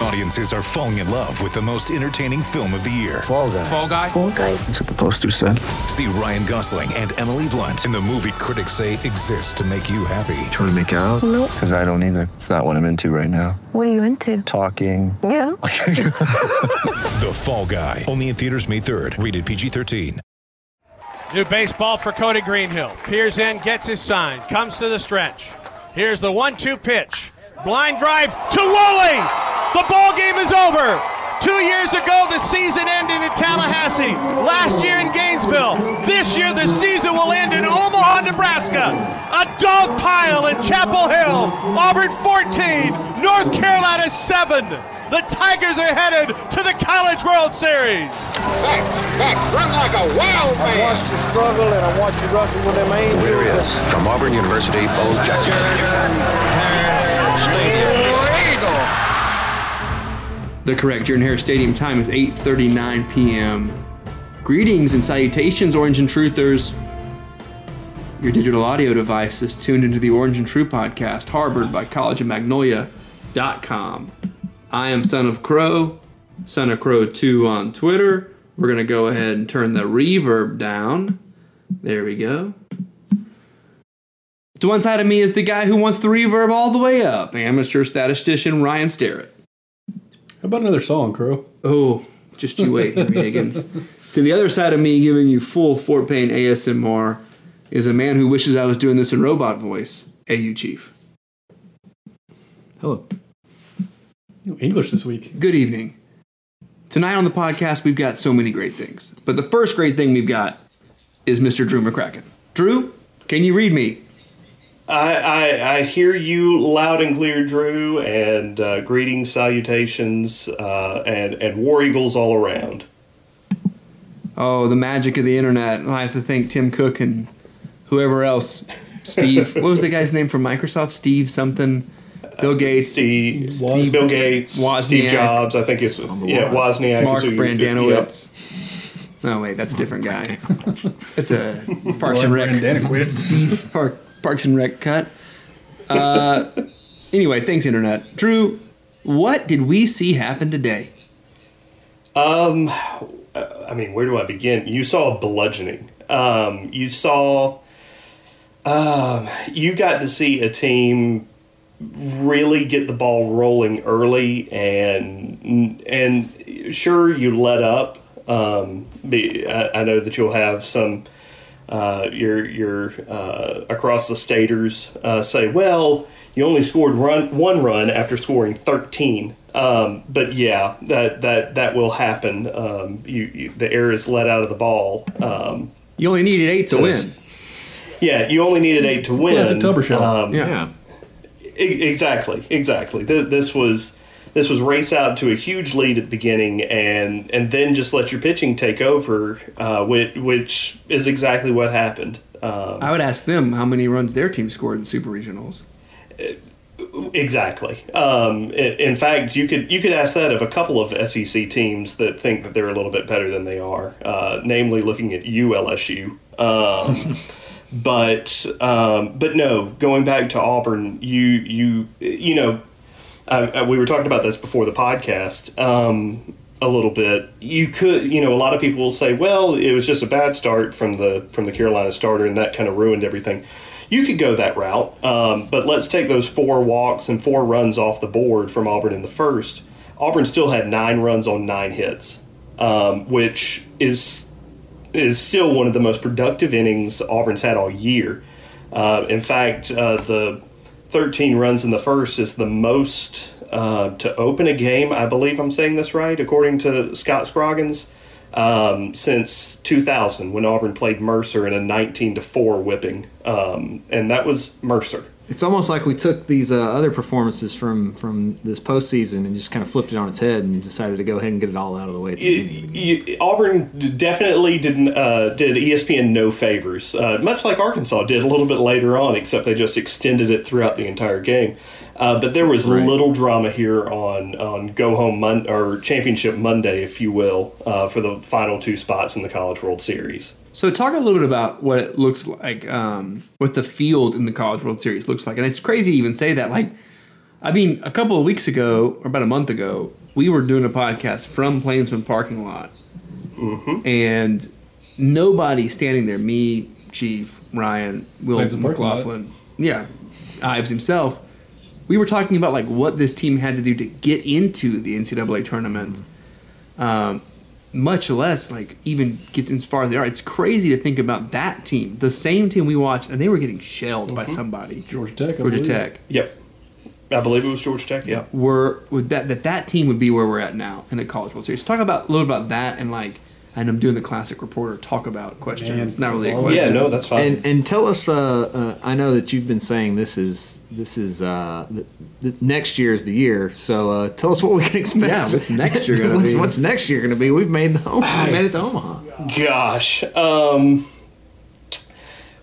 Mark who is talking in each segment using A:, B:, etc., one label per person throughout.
A: Audiences are falling in love with the most entertaining film of the year.
B: Fall guy.
C: Fall guy.
D: Fall guy.
B: That's what the poster said.
A: See Ryan Gosling and Emily Blunt in the movie critics say exists to make you happy.
E: Trying to make it out?
D: Nope.
E: Because I don't either. It's not what I'm into right now.
D: What are you into?
E: Talking.
D: Yeah.
A: The Fall Guy. Only in theaters May 3rd. Rated PG-13.
F: New baseball for Cody Greenhill. Peers in, gets his sign, comes to the stretch. Here's the one-two pitch. Blind drive to Woolley. The ball game is over. Two years ago, the season ended in Tallahassee. Last year in Gainesville. This year, the season will end in Omaha, Nebraska. A dog pile in Chapel Hill. Auburn 14, North Carolina 7. The Tigers are headed to the College World Series.
G: Back, back, run like a wild man.
H: I
G: man.
H: watched you struggle and I watched you wrestle with them angels.
E: There he is. From Auburn University, Bo Jackson.
I: The correct Jordan Hare Stadium time is 8:39 p.m. Greetings and salutations, Orange and Truthers. Your digital audio device is tuned into the Orange and True podcast, harbored by collegeofmagnolia.com. I am Son of Crow, Son of Crow 2 on Twitter. We're gonna go ahead and turn the reverb down. There we go. To one side of me is the guy who wants the reverb all the way up, amateur statistician Ryan Starrett.
J: How about another song, Crow?
I: Oh, just you wait, Henry Higgins. to the other side of me, giving you full Fort Payne ASMR, is a man who wishes I was doing this in robot voice. AU Chief.
J: Hello. No, English this week.
I: Good evening. Tonight on the podcast, we've got so many great things. But the first great thing we've got is Mr. Drew McCracken. Drew, can you read me?
K: I, I, I hear you loud and clear, Drew, and uh, greetings, salutations, uh, and, and war eagles all around.
I: Oh, the magic of the internet. I have to thank Tim Cook and whoever else. Steve, what was the guy's name from Microsoft? Steve something. Bill Gates.
K: Steve,
J: Woz-
K: Bill Gates,
I: Wozniak.
K: Steve Jobs, I think it's, yeah, Wozniak.
I: Mark
K: is who you-
I: Brendanawicz. No, wait, that's a different guy. It's a Parks and Rec.
J: Danowitz.
I: Park, Parks and Rec cut. Uh, anyway, thanks, Internet. Drew, what did we see happen today?
K: Um, I mean, where do I begin? You saw a bludgeoning. Um, you saw. Um, you got to see a team really get the ball rolling early, and and sure you let up. Um, I know that you'll have some. Uh, your your uh, across the staters uh, say, well, you only scored run one run after scoring thirteen. Um, but yeah, that that that will happen. Um, you, you the air is let out of the ball. Um,
I: You only needed eight to win.
K: yeah, you only needed eight to win.
J: Classic Tubber shot.
K: Um,
I: Yeah.
K: E- Exactly, exactly. Th- This was this was race out to a huge lead at the beginning, and and then just let your pitching take over, uh, which, which is exactly what happened. Um,
I: I would ask them how many runs their team scored in Super Regionals.
K: exactly. Um, in fact, you could you could ask that of a couple of SEC teams that think that they're a little bit better than they are. Uh, namely, looking at ULSU. Um, but um, but no, going back to Auburn, you you you know, uh, we were talking about this before the podcast um, a little bit. You could you know a lot of people will say, well, it was just a bad start from the from the Carolina starter, and that kind of ruined everything. You could go that route, um, but let's take those four walks and four runs off the board from Auburn in the first. Auburn still had nine runs on nine hits, um, which is is still one of the most productive innings Auburn's had all year. Uh, in fact, uh, the 13 runs in the first is the most uh, to open a game. I believe I'm saying this right, according to Scott Scroggins, um, since 2000 when Auburn played Mercer in a 19 to four whipping, um, and that was Mercer.
L: It's almost like we took these uh, other performances from from this postseason and just kind of flipped it on its head and decided to go ahead and get it all out of the way. At the beginning of the.
K: You- Auburn definitely didn't uh, did ESPN no favors, uh, much like Arkansas did a little bit later on, except they just extended it throughout the entire game. Uh, but there was
L: Right.
K: little drama here on on go home Mon- or championship Monday, if you will, uh, for the final two spots in the College World Series.
I: So talk a little bit about what it looks like, um, what the field in the College World Series looks like, and it's crazy to even say that. Like, I mean, a couple of weeks ago, or about a month ago, we were doing a podcast from Plainsman parking lot, and nobody standing there. Me, Chief, Ryan, Will
J: Plainsman?
I: McLaughlin, yeah, Ives himself. We were talking about like what this team had to do to get into the NCAA tournament. Um, much less like even get as far as they are. It's crazy to think about that team, the same team we watched, and they were getting shelled by somebody.
J: Georgia Tech. I
I: Georgia
J: believe.
I: Tech.
K: Yep, I believe it was Georgia Tech. Yeah.
I: Were with that that that team would be where we're at now in the College World Series. Talk about a little about that and like, and I'm doing the classic reporter talk about questions.
J: Man.
I: It's not really a question.
K: Yeah, no, that's fine.
L: And and tell us. Uh, uh, I know that you've been saying this is this is uh, th- th- next year is the year. So uh, tell us what we can expect.
I: Yeah, what's next year gonna
L: what's,
I: be?
L: What's next year going to be? We've made the home, we made it to Omaha.
K: Gosh. Um,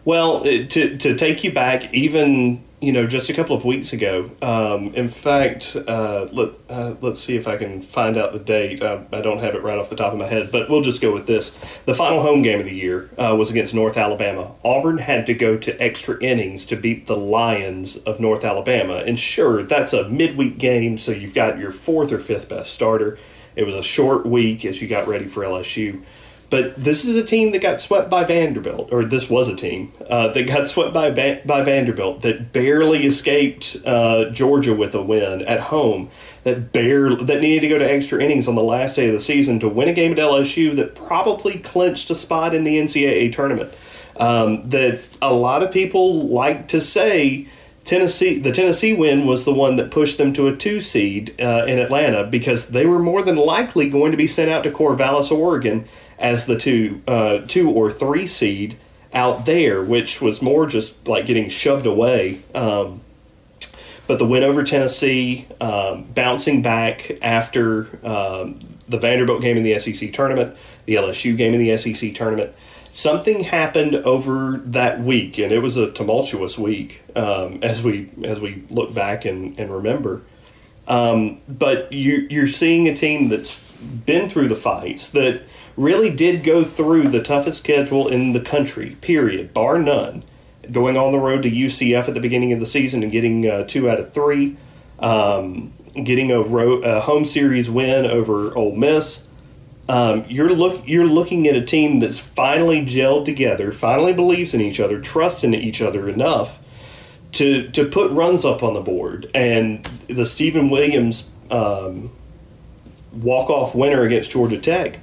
K: well, to, to take you back, even you know, just a couple of weeks ago. Um, in fact, uh, let uh, let's see if I can find out the date. I, I don't have it right off the top of my head, but we'll just go with this. The final home game of the year uh, was against North Alabama. Auburn had to go to extra innings to beat the Lions of North Alabama, and sure, that's a midweek game, so you've got your fourth or fifth best starter. It was a short week as you got ready for LSU. But this is a team that got swept by Vanderbilt, or this was a team uh, that got swept by by Vanderbilt that barely escaped uh, Georgia with a win at home. That barely that needed to go to extra innings on the last day of the season to win a game at LSU that probably clinched a spot in the NCAA tournament. Um, that a lot of people like to say Tennessee, the Tennessee win was the one that pushed them to a two seed uh, in Atlanta because they were more than likely going to be sent out to Corvallis, Oregon, as the two, uh, two or three seed out there, which was more just like getting shoved away. Um, but the win over Tennessee, um, bouncing back after um, the Vanderbilt game in the SEC tournament, the LSU game in the SEC tournament, something happened over that week, and it was a tumultuous week um, as we as we look back and, and remember. Um, but you, you're seeing a team that's been through the fights that really did go through the toughest schedule in the country, period, bar none. Going on the road to UCF at the beginning of the season and getting uh, two out of three, um, getting a, ro- a home series win over Ole Miss. Um, you're look you're looking at a team that's finally gelled together, finally believes in each other, trusts in each other enough to to put runs up on the board. And the Stephen Williams um, walk off winner against Georgia Tech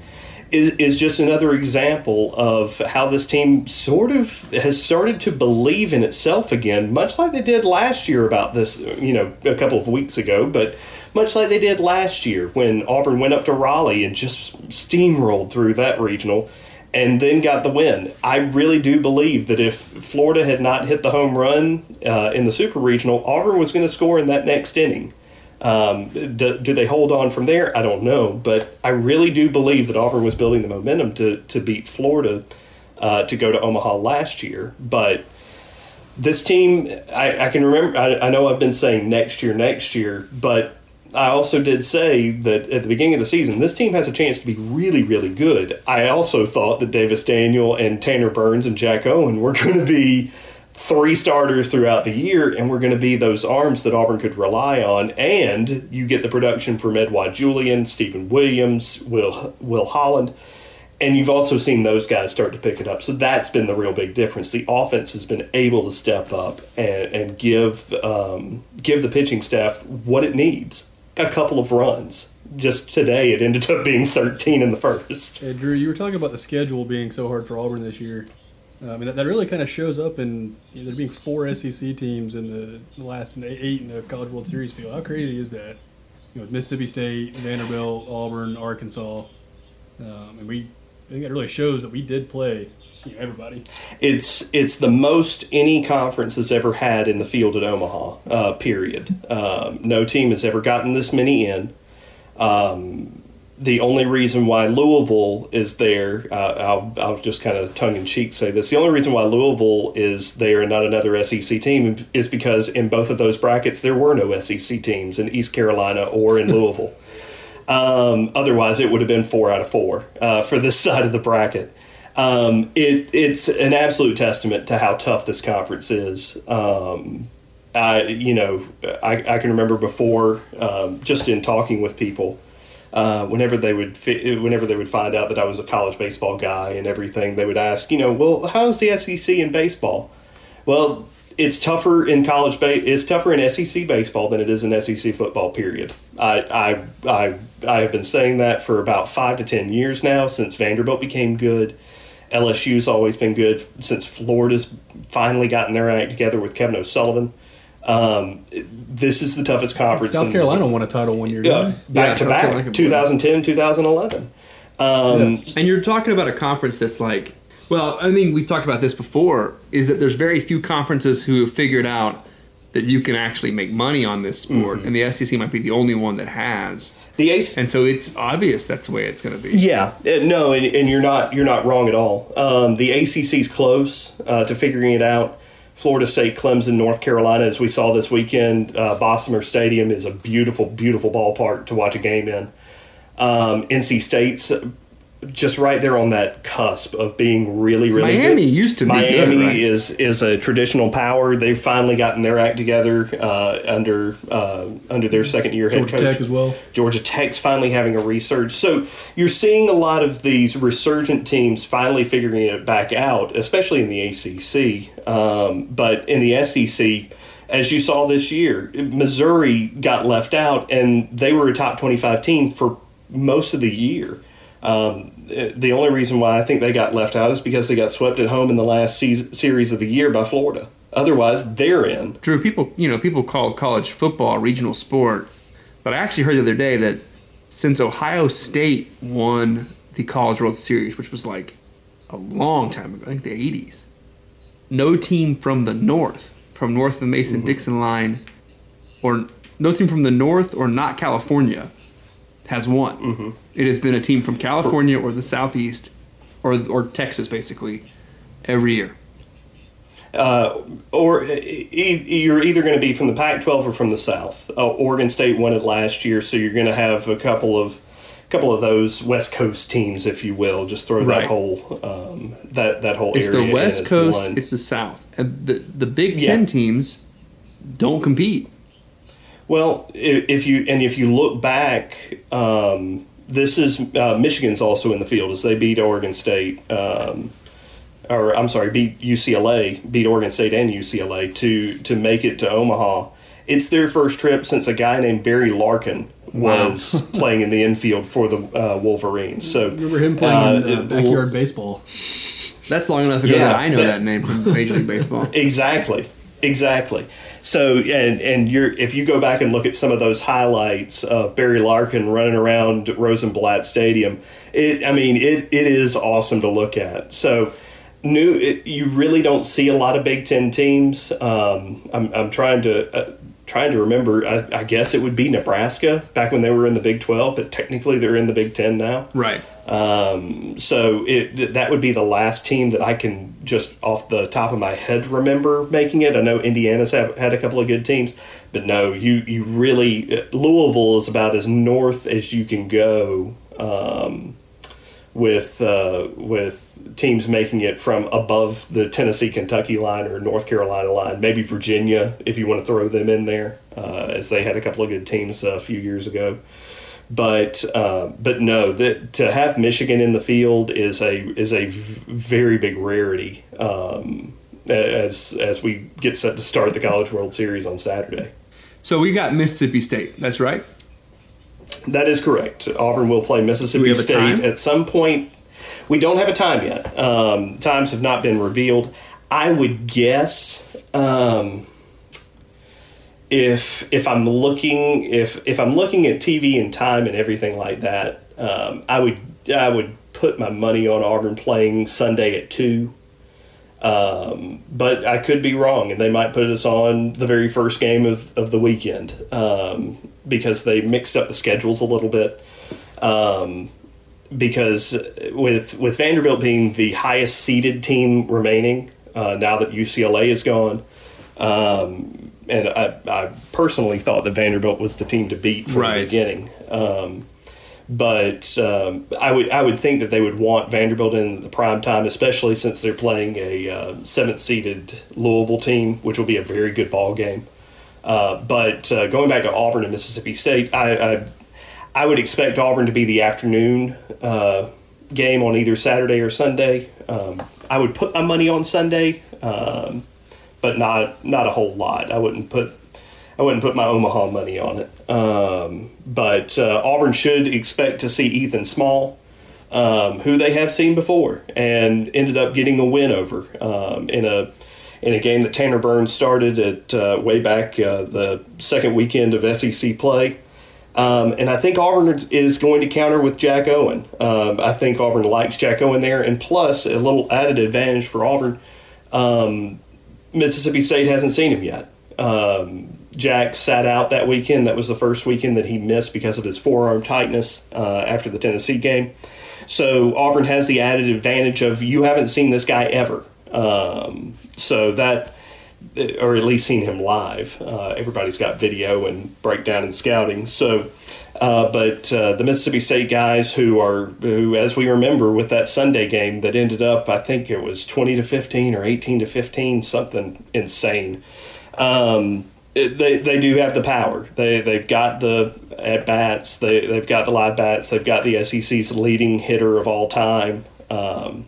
K: is, is just another example of how this team sort of has started to believe in itself again, much like they did last year about this, you know, a couple of weeks ago, but much like they did last year when Auburn went up to Raleigh and just steamrolled through that regional and then got the win. I really do believe that if Florida had not hit the home run uh, in the Super Regional, Auburn was going to score in that next inning. Um, do, do they hold on from there? I don't know, but I really do believe that Auburn was building the momentum to to beat Florida uh, to go to Omaha last year. But this team, I, I can remember. I, I know I've been saying next year, next year, but I also did say that at the beginning of the season, this team has a chance to be really, really good. I also thought that Davis Daniel and Tanner Burns and Jack Owen were going to be three starters throughout the year, and we're going to be those arms that Auburn could rely on. And you get the production from Edward Julian, Stephen Williams, Will Will Holland, and you've also seen those guys start to pick it up. So that's been the real big difference. The offense has been able to step up and, and give um, give the pitching staff what it needs. A couple of runs. Just today, it ended up being 13 in the first.
J: Hey, Drew, you were talking about the schedule being so hard for Auburn this year. I mean, that, that really kind of shows up in you know, there being four SEC teams in the last eight in the College World Series field. How crazy is that? You know, Mississippi State, Vanderbilt, Auburn, Arkansas, um, and we I think it really shows that we did play you know, everybody.
K: It's it's the most any conference has ever had in the field at Omaha. Uh, period. Um, no team has ever gotten this many in. Um, the only reason why Louisville is there, uh, I'll, I'll just kind of tongue in cheek say this. The only reason why Louisville is there and not another SEC team is because in both of those brackets there were no SEC teams in East Carolina or in Louisville. Um, otherwise, it would have been four out of four uh, for this side of the bracket. Um, it, it's an absolute testament to how tough this conference is. Um, I, you know, I, I can remember before, um, just in talking with people, uh, whenever they would fi- whenever they would find out that I was a college baseball guy and everything, they would ask, you know, well, how's the SEC in baseball? Well, it's tougher in college ba- it's tougher in SEC baseball than it is in SEC football. Period. I I I I have been saying that for about five to ten years now since Vanderbilt became good. LSU's always been good since Florida's finally gotten their act together with Kevin O'Sullivan. Um, this is the toughest conference.
J: South
K: in-
J: Carolina won a title one year.
K: Yeah,
J: didn't
K: back to back, 2010, 2011. Um,
I: And you're talking about a conference that's like, well, I mean, we've talked about this before, is that there's very few conferences who have figured out that you can actually make money on this sport, and the SEC might be the only one that has.
K: The ACE,
I: and so it's obvious that's the way it's going to be.
K: Yeah, no, and, and you're not you're not wrong at all. Um, the ACC's close uh, to figuring it out. Florida State, Clemson, North Carolina, as we saw this weekend, uh, Stadium is a beautiful, beautiful ballpark to watch a game in. Um, NC State's just right there on that cusp of being really, really
I: Miami
K: good.
I: used to be
K: Miami
I: good, right?
K: is is a traditional power. They've finally gotten their act together uh, under uh, under their second year head coach Georgia.
J: Tech as well.
K: Georgia Tech's finally having a resurge. So you're seeing a lot of these resurgent teams finally figuring it back out, especially in the ACC. Um, but in the SEC, as you saw this year, Missouri got left out, and they were a top 25 team for most of the year. Um, the only reason why I think they got left out is because they got swept at home in the last series of the year by Florida. Otherwise, they're in.
I: Drew, people, you know, people call college football a regional sport, but I actually heard the other day that since Ohio State won the College World Series, which was like a long time ago, I think the 80s, no team from the north, from north of the Mason Dixon line, or no team from the north or not California, has won. It has been a team from California or the southeast, or or Texas, basically, every year.
K: uh, or e- e- you're either going to be from the Pac-12 or from the South. Uh, Oregon State won it last year, so you're going to have a couple of couple of those West Coast teams, if you will. Just throw
I: Right.
K: that whole um, that that whole
I: It's
K: area.
I: the West Coast,
K: one.
I: it's the South, and the the Big
K: Yeah.
I: Ten teams don't compete.
K: Well, if you and if you look back, um, this is uh, Michigan's also in the field as they beat Oregon State, um, or I'm sorry, beat UCLA, beat Oregon State and UCLA to to make it to Omaha. It's their first trip since a guy named Barry Larkin
J: Wow.
K: was playing in the infield for the uh, Wolverines. So
J: Remember him playing in
K: uh,
J: uh, backyard baseball?
I: That's long enough ago
K: Yeah,
I: that I know
K: but-
I: that name from Major League Baseball.
K: Exactly. Exactly. So and and you're if you go back and look at some of those highlights of Barry Larkin running around Rosenblatt Stadium, it I mean it it is awesome to look at. So new it, you really don't see a lot of Big Ten teams. Um, I'm I'm trying to. Uh, Trying to remember, I, I guess it would be Nebraska back when they were in the Big Twelve, but technically they're in the Big Ten now.
I: Right.
K: Um, so it that would be the last team that I can just off the top of my head remember making it. I know Indiana's have, had a couple of good teams, but no, you you really Louisville is about as north as you can go um, with uh, with teams making it from above the Tennessee Kentucky line or North Carolina line, maybe Virginia if you want to throw them in there, uh, as they had a couple of good teams a few years ago but uh, but no, that to have Michigan in the field is a is a v- very big rarity um, as as we get set to start the College World Series on Saturday.
I: So we got Mississippi State. That's right.
K: That is correct. Auburn will play Mississippi State at some point. We don't have a time yet. Um, times have not been revealed. I would guess um, if if I'm looking if if I'm looking at TV and time and everything like that, um, I would I would put my money on Auburn playing Sunday at two. Um, but I could be wrong, and they might put us on the very first game of, of the weekend um, because they mixed up the schedules a little bit. Um, because with with Vanderbilt being the highest seeded team remaining uh, now that UCLA is gone, um, and I, I personally thought that Vanderbilt was the team to beat from
I: Right.
K: the beginning. Um, but um, I would I would think that they would want Vanderbilt in the prime time, especially since they're playing a uh, seventh seeded Louisville team, which will be a very good ball game. Uh, but uh, going back to Auburn and Mississippi State, I, I I would expect Auburn to be the afternoon uh, game on either Saturday or Sunday. Um, I would put my money on Sunday, um, but not not a whole lot. I wouldn't put I wouldn't put my Omaha money on it. Um, but uh, Auburn should expect to see Ethan Small, um, who they have seen before, and ended up getting a win over um, in a in a game that Tanner Burns started at uh, way back uh, the second weekend of SEC play. Um, and I think Auburn is going to counter with Jack Owen. Um, I think Auburn likes Jack Owen there, and plus a little added advantage for Auburn. Um, Mississippi State hasn't seen him yet. Um, Jack sat out that weekend. That was the first weekend that he missed because of his forearm tightness uh, after the Tennessee game. So Auburn has the added advantage of you haven't seen this guy ever. Um, so that, or at least seen him live. Uh, everybody's got video and breakdown and scouting. So, uh, but uh, the Mississippi State guys who are who, as we remember, with that Sunday game that ended up, I think it was twenty to fifteen or eighteen to fifteen, something insane. Um, it- they they do have the power. They they've got the at bats. They they've got the live bats. They've got the SEC's leading hitter of all time. Um,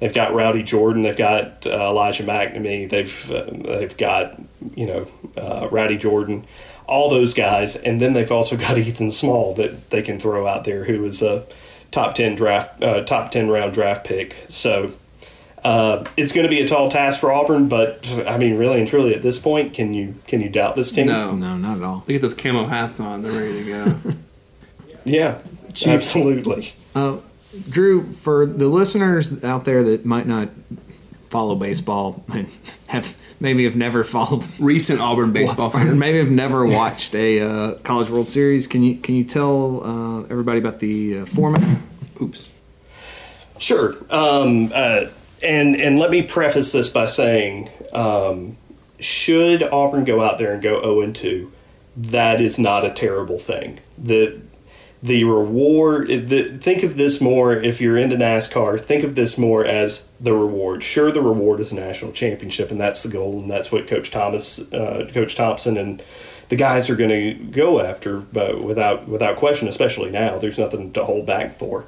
K: they've got Rowdy Jordan. They've got uh, Elijah MacNamee. They've uh, they've got you know uh, Rowdy Jordan. All those guys, and then they've also got Ethan Small that they can throw out there, who is a top ten draft, uh, top ten round draft pick. So uh, it's going to be a tall task for Auburn, but I mean, really and truly, at this point, can you can you doubt this team?
I: No,
L: no, not at all.
I: They get those camo hats on; they're ready to go.
K: Yeah, absolutely.
L: Uh, Drew, for the listeners out there that might not follow baseball and have maybe have never followed
I: recent Auburn baseball
L: or
I: fans.
L: maybe have never watched a uh, College World Series, can you can you tell uh, everybody about the uh, format?
I: Oops.
K: Sure. Um, uh, and and let me preface this by saying, um, should Auburn go out there and go zero and two, that is not a terrible thing. The the reward. The, think of this more if you're into NASCAR. Think of this more as the reward. Sure, the reward is a national championship, and that's the goal, and that's what Coach Thomas, uh, Coach Thompson, and the guys are going to go after, but without without question. Especially now, there's nothing to hold back for.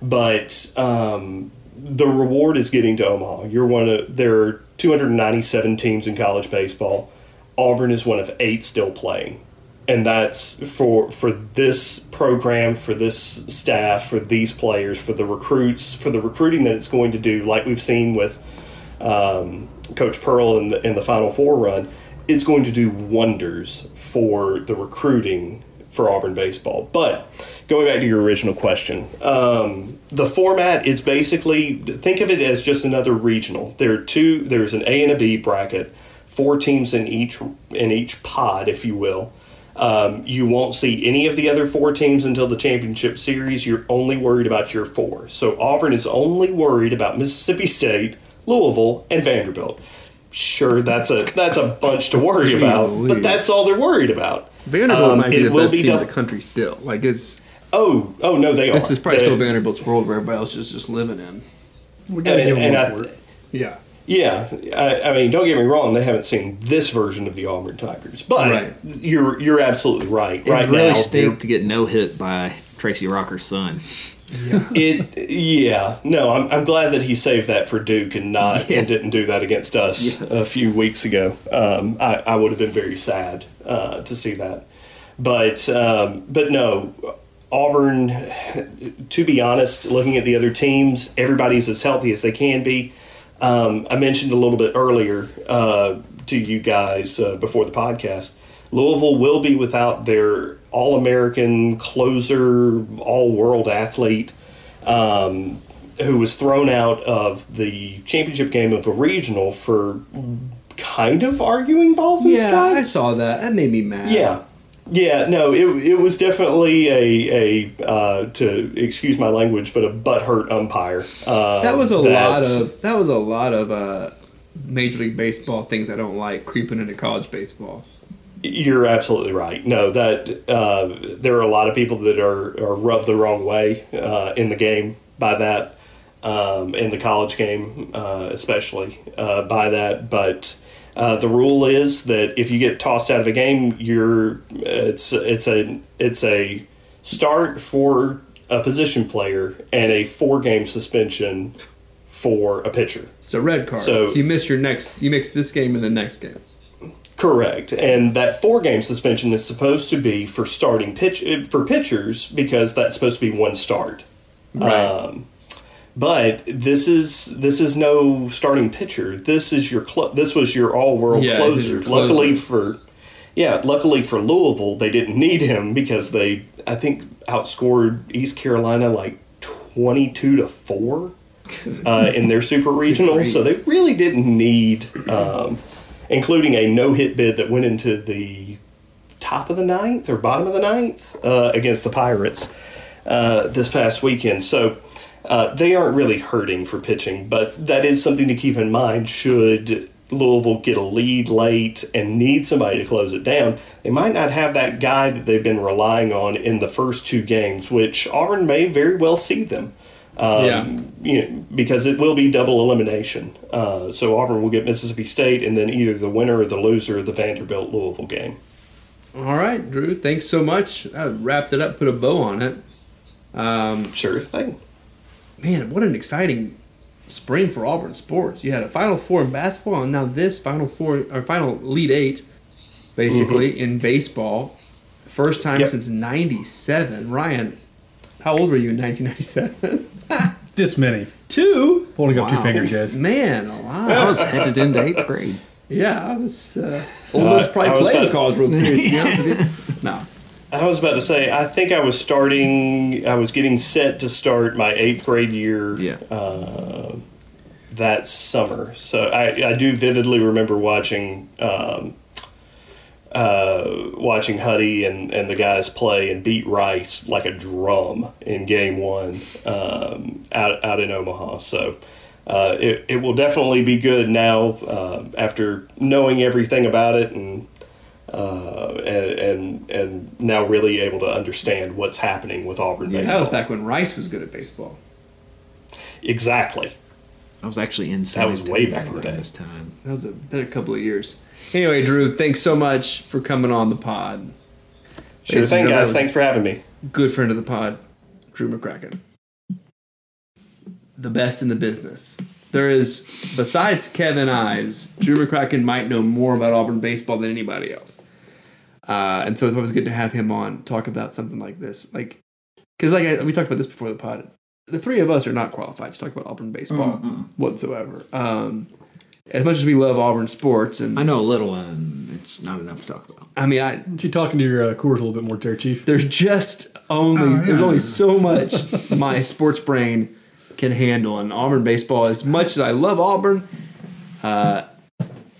K: But um, the reward is getting to Omaha. You're one of there are 297 teams in college baseball. Auburn is one of eight still playing, and that's for for this program, for this staff, for these players, for the recruits, for the recruiting that it's going to do. Like we've seen with um, Coach Pearl in the in the Final Four run, it's going to do wonders for the recruiting for Auburn baseball. But going back to your original question, um, the format is basically think of it as just another regional. There are two. There's an A and a B bracket, four teams in each in each pod, if you will. Um, you won't see any of the other four teams until the championship series. You're only worried about your four. So Auburn is only worried about Mississippi State, Louisville, and Vanderbilt. Sure, that's a that's a bunch to worry
I: Jeez
K: about,
I: Louise.
K: but that's all they're worried about.
I: Vanderbilt
K: Um,
I: might be
K: it
I: the
K: will
I: best
K: be
I: team in the country still. Like it's.
K: Oh, oh no, they
I: This
K: are.
I: This is probably
K: They-
I: still Vanderbilt's world where everybody else is just living in.
J: We
K: gotta give them one for it.
I: Yeah.
K: Yeah, I, I mean, don't get me wrong; they haven't seen this version of the Auburn Tigers, but
L: Right.
K: you're you're absolutely right.
L: It
K: right
L: really
K: now,
L: stink to get no hit by Tracy Rocker's son.
K: it yeah no I'm, I'm glad that he saved that for duke and not
L: Yeah.
K: and didn't do that against us a few weeks ago um, I, I would have been very sad uh, to see that but um, but no auburn to be honest looking at the other teams everybody's as healthy as they can be um, i mentioned a little bit earlier uh, to you guys uh, before the podcast louisville will be without their all-american closer all-world athlete um, who was thrown out of the championship game of a regional for kind of arguing balls and
I: Yeah, I saw that. That made me mad.
K: Yeah, Yeah, no, it, it was definitely a a uh, to excuse my language, but a butthurt umpire. Uh,
I: That was a
K: that-
I: lot of that was a lot of uh, Major League Baseball things I don't like creeping into college baseball.
K: You're absolutely right. No, that uh, there are a lot of people that are, are rubbed the wrong way uh, in the game by that, um, in the college game uh, especially uh, by that. But uh, the rule is that if you get tossed out of a game, you're it's it's a it's a start for a position player and a four game suspension for a pitcher.
I: So red card.
K: So-
I: So, you miss your next. You mix this game and the next game.
K: Correct, and that four game suspension is supposed to be for starting pitch for pitchers because that's supposed to be one start.
I: Right.
K: Um, but this is this is no starting pitcher. This is your clo- this was your all world
I: Yeah,
K: closer.
I: closer.
K: Luckily for yeah, luckily for Louisville, they didn't need him because they I think outscored East Carolina like twenty two to four uh, in their super regional. So they really didn't need, um, including a no hit bid that went into the top of the ninth or bottom of the ninth uh, against the Pirates uh, this past weekend. So uh, they aren't really hurting for pitching, but that is something to keep in mind should. Louisville get a lead late and need somebody to close it down. They might not have that guy that they've been relying on in the first two games, which Auburn may very well see them. Um,
I: Yeah.
K: You know, because it will be double elimination. Uh, so Auburn will get Mississippi State, and then either the winner or the loser of the Vanderbilt Louisville game.
I: All right, Drew. Thanks so much. I wrapped it up. Put a bow on it. Um,
K: sure thing.
I: Man, what an exciting spring for Auburn sports. You had a Final Four in basketball, and now this Final Four or Final Lead Eight, basically in baseball. First time
K: Yep.
I: since '97. Ryan, how old were you in 1997?
J: This many.
I: Two.
J: Holding up two fingers, guys.
I: Man, alive.
L: I was headed into eighth grade.
I: Yeah, I was uh, oldest
K: Uh,
I: probably
K: I was
I: played the
K: about-
I: College World Series. To be honest with you. No.
K: I was about to say, I think I was starting, I was getting set to start my eighth grade year
L: Yeah.
K: uh, that summer. So I, I do vividly remember watching um, uh, watching Huddy and, and the guys play and beat Rice like a drum in game one um, out, out in Omaha. So uh, it, it will definitely be good now uh, after knowing everything about it and uh, and, and and now really able to understand what's happening with Auburn
I: That
K: baseball.
I: That was back when Rice was good at baseball.
K: Exactly.
L: I was actually in.
K: That was way back in the day.
L: This time.
I: That was a, been a couple of years. Anyway, Drew, thanks so much for coming on the pod.
K: Sure
I: Ladies
K: thing, guys. Thanks for having me.
I: Good friend of the pod, Drew McCracken. The best in the business. There is, besides Kevin Ives, Drew McCracken might know more about Auburn baseball than anybody else. Uh, and so it's always good to have him on talk about something like this, like because like I, we talked about this before the pod. The three of us are not qualified to talk about Auburn baseball whatsoever. Um, as much as we love Auburn sports, and
L: I know a little, and it's not enough to talk about.
I: I mean, I
J: Aren't you talking to your uh, Coors a little bit more there, Chief?
I: there's just only there's only so much my sports brain can handle, and Auburn baseball. As much as I love Auburn, uh,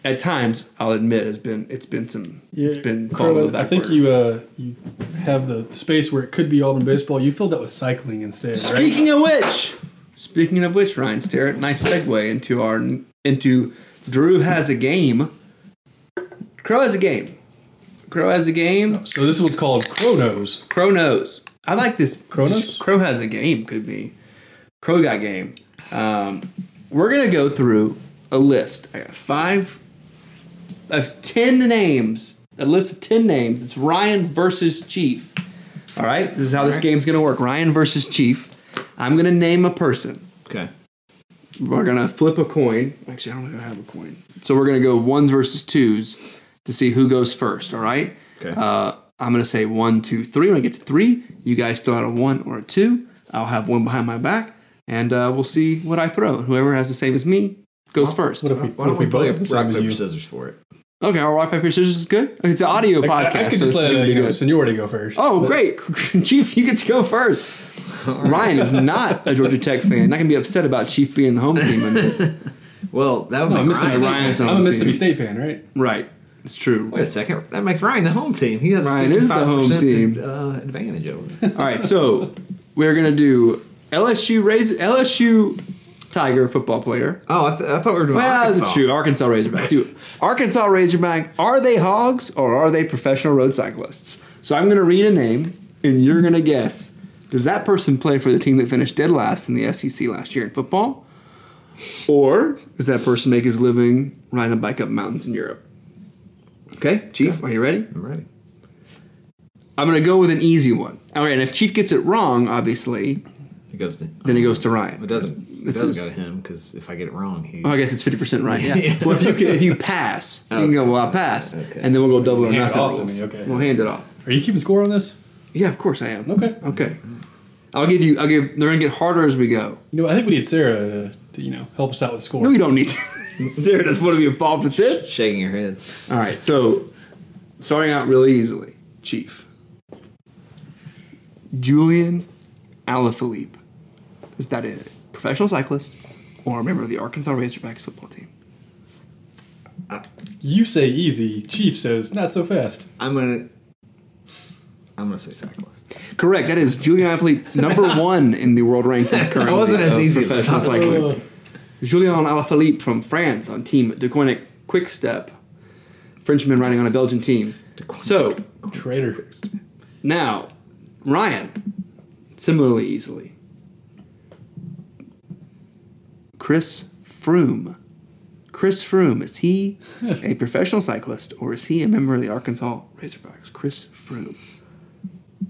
I: at times I'll admit has been it's been some it's been falling
J: Crow, I think you uh, you have the space where it could be Auburn baseball. You filled that with cycling instead, right?
I: Speaking of which, speaking of which, Ryan Starrett, nice segue into our into Drew has a game. Crow has a game. Crow has a game.
J: So this is what's called Chronos.
I: Crow knows. I like this.
J: Kronos?
I: Crow has a game. Could be. Crow got game. Um, we're gonna go through a list. I got five. I have ten names. A list of ten names. It's Ryan versus Chief. All right. This is how this game's gonna work. Ryan versus Chief. I'm gonna name a person.
L: Okay.
I: We're gonna flip a coin. Actually, I don't know if I have a coin. So we're gonna go ones versus twos to see who goes first. All right.
L: Okay.
I: Uh, I'm gonna say one, two, three. When I get to three, you guys throw out a one or a two. I'll have one behind my back, and uh, we'll see what I throw. Whoever has the same as me goes first.
J: What if we,
L: Why
J: what if we
L: we
J: both have
L: rock paper scissors for it?
I: Okay, our rock paper scissors is good. It's an audio
J: I,
I: podcast.
J: I, I could
I: so
J: just
I: it's
J: let
I: gonna
J: uh, you know,
I: good.
J: seniority go first.
I: Oh,
J: But-
I: great, Chief! You get to go first. Ryan is not a Georgia Tech fan. Not gonna be upset about Chief being the home team in this.
L: Well, that would
J: No,
L: make
J: I'm, Mississippi
L: Ryan-
J: State
I: Ryan's
J: fan.
I: the
J: I'm a Mississippi
I: team.
J: State fan, right?
I: Right. It's true.
L: Wait a second. That makes Ryan the home team. He has
I: Ryan is the home
L: 55%
I: team.
L: Uh, advantage over.
I: All right, so we're gonna do LSU raise LSU Tiger football player.
L: Oh, I, th- I thought we were doing
I: Well,
L: Arkansas.
I: that's true. Arkansas Razorback too. Arkansas Razorback. Are they hogs or are they professional road cyclists? So I'm gonna read a name and you're gonna guess. Does that person play for the team that finished dead last in the SEC last year in football? Or does that person make his living riding a bike up mountains in Europe? Okay, Chief, are you ready?
L: I'm ready.
I: I'm gonna go with an easy one. All right, and if Chief gets it wrong, obviously,
L: It goes to.
I: then it goes to Ryan.
L: It doesn't. It
I: This
L: doesn't
I: is-
L: go to him because if I get it wrong, he.
I: Oh, I guess it's fifty percent right. Yeah.
L: Yeah.
I: Well, if you can, if you pass, you can go. Well, I pass,
L: Okay.
I: and then we'll go double or nothing.
J: off to
I: rules.
J: me, okay.
I: We'll hand it off.
J: Are you keeping score on this?
I: Yeah, of course I am.
J: Okay.
I: Okay. I'll give you. I'll give. They're gonna get harder as we go.
J: You know, I think we need Sarah to, to you know help us out with score.
I: No, you don't need. Sarah doesn't want to be involved with this.
L: shaking your head.
I: All right. So, starting out really easily, Chief. Julian Alaphilippe. Is that a professional cyclist or a member of the Arkansas Razorbacks football team?
J: You say easy. Chief says not so fast.
L: I'm gonna. I'm gonna say cyclist.
I: Correct. That is Julian Alaphilippe, number one in the world rankings currently.
L: wasn't as easy as I
I: professional
L: thought.
I: cycling. Julian Alaphilippe from France on Team Deceuninck Quick Step. Frenchman riding on a Belgian team. So
J: Traitor.
I: now, Ryan, similarly easily. Chris Froome. Chris Froome, is he a professional cyclist or is he a member of the Arkansas Razorbacks? Chris Froome.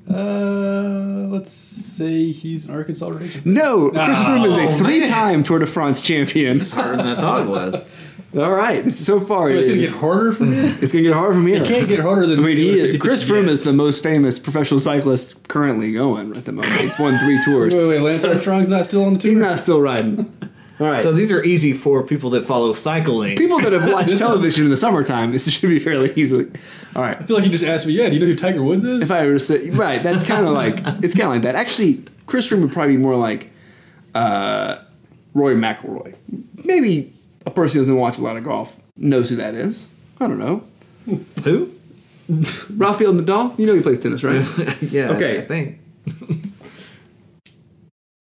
J: Uh, let's say he's an Arkansas Razor.
I: No, Chris Froome is a three-time Tour de France champion.
L: Harder than I thought it was.
I: All right, so far.
J: So
I: it
J: it's gonna get harder from here.
I: It's gonna get harder from here.
J: It can't get harder than.
I: I mean, he is, Chris Froome
J: yes.
I: is the most famous professional cyclist currently going at the moment. He's won three tours.
J: Wait, wait, Lance
I: So
J: Armstrong's not still on the tour.
I: He's not still riding. All right.
L: So these are easy for people that follow cycling.
I: People that have watched
J: This is-
I: television in the summertime, this should be fairly easily. All right.
J: I feel like you just asked me. Yeah, do you know who Tiger Woods is?
I: If I were to say, right, that's kind of like it's kind of like that. Actually, Chris Froome would probably be more like uh, Roy McIlroy. Maybe a person who doesn't watch a lot of golf knows who that is. I don't know.
L: Who?
I: Rafael Nadal. You know he plays tennis, right?
L: yeah.
I: Okay.
L: I think.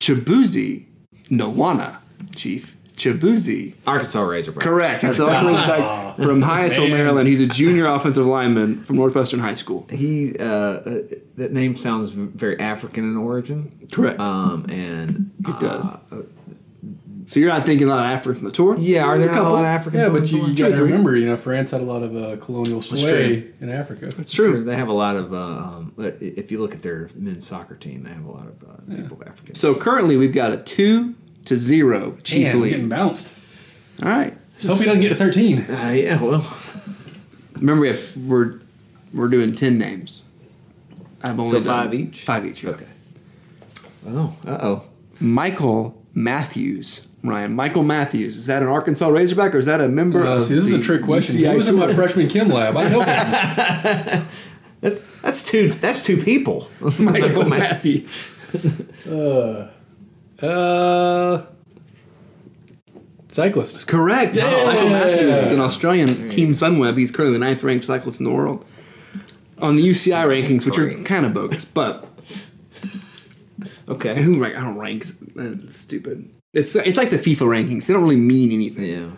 I: Chibuzi Nawana, Chief. Chibuzi.
L: Arkansas Razorback.
I: Correct. That's also back from Hyattsville, Maryland. He's a junior offensive lineman from Northwestern High School.
L: He uh, uh, that name sounds very African in origin.
I: Correct.
L: Um, and
I: It does.
L: uh,
I: So you're not thinking a lot of Africans on the tour?
L: yeah, are there a lot of Africans?
J: yeah, but you, you got to remember, you know, France had a lot of uh, colonial sway in Africa.
I: That's true.
L: They have a lot of. Uh, um, if you look at their men's soccer team, they have a lot of uh, people of African.
I: So currently we've got a two to zero Chief
J: Man, getting bounced.
I: All right.
J: So hope he doesn't get to 13.
L: Uh, yeah, well,
I: Remember, we have, we're we're doing ten names. I've only
L: So
I: done
L: five each?
I: Five each. Okay.
L: oh, uh oh.
I: Michael Matthews, Ryan. Michael Matthews. Is that an Arkansas Razorback or is that a member
J: Uh,
I: of?
J: see, this is a
I: the
J: trick question.
I: UCI
J: He was in my freshman chem lab. I know him.
L: That's that's two. That's two people.
I: Michael Matthews.
J: Uh, cyclist.
I: Correct. Michael Matthews is an Australian Team Sunweb. He's currently the ninth ranked cyclist in the world on the UCI rankings, which are kind of bogus. But
L: Okay.
I: who rank? I don't ranks. That's stupid. It's it's like the FIFA rankings. They don't really mean anything.
L: Yeah.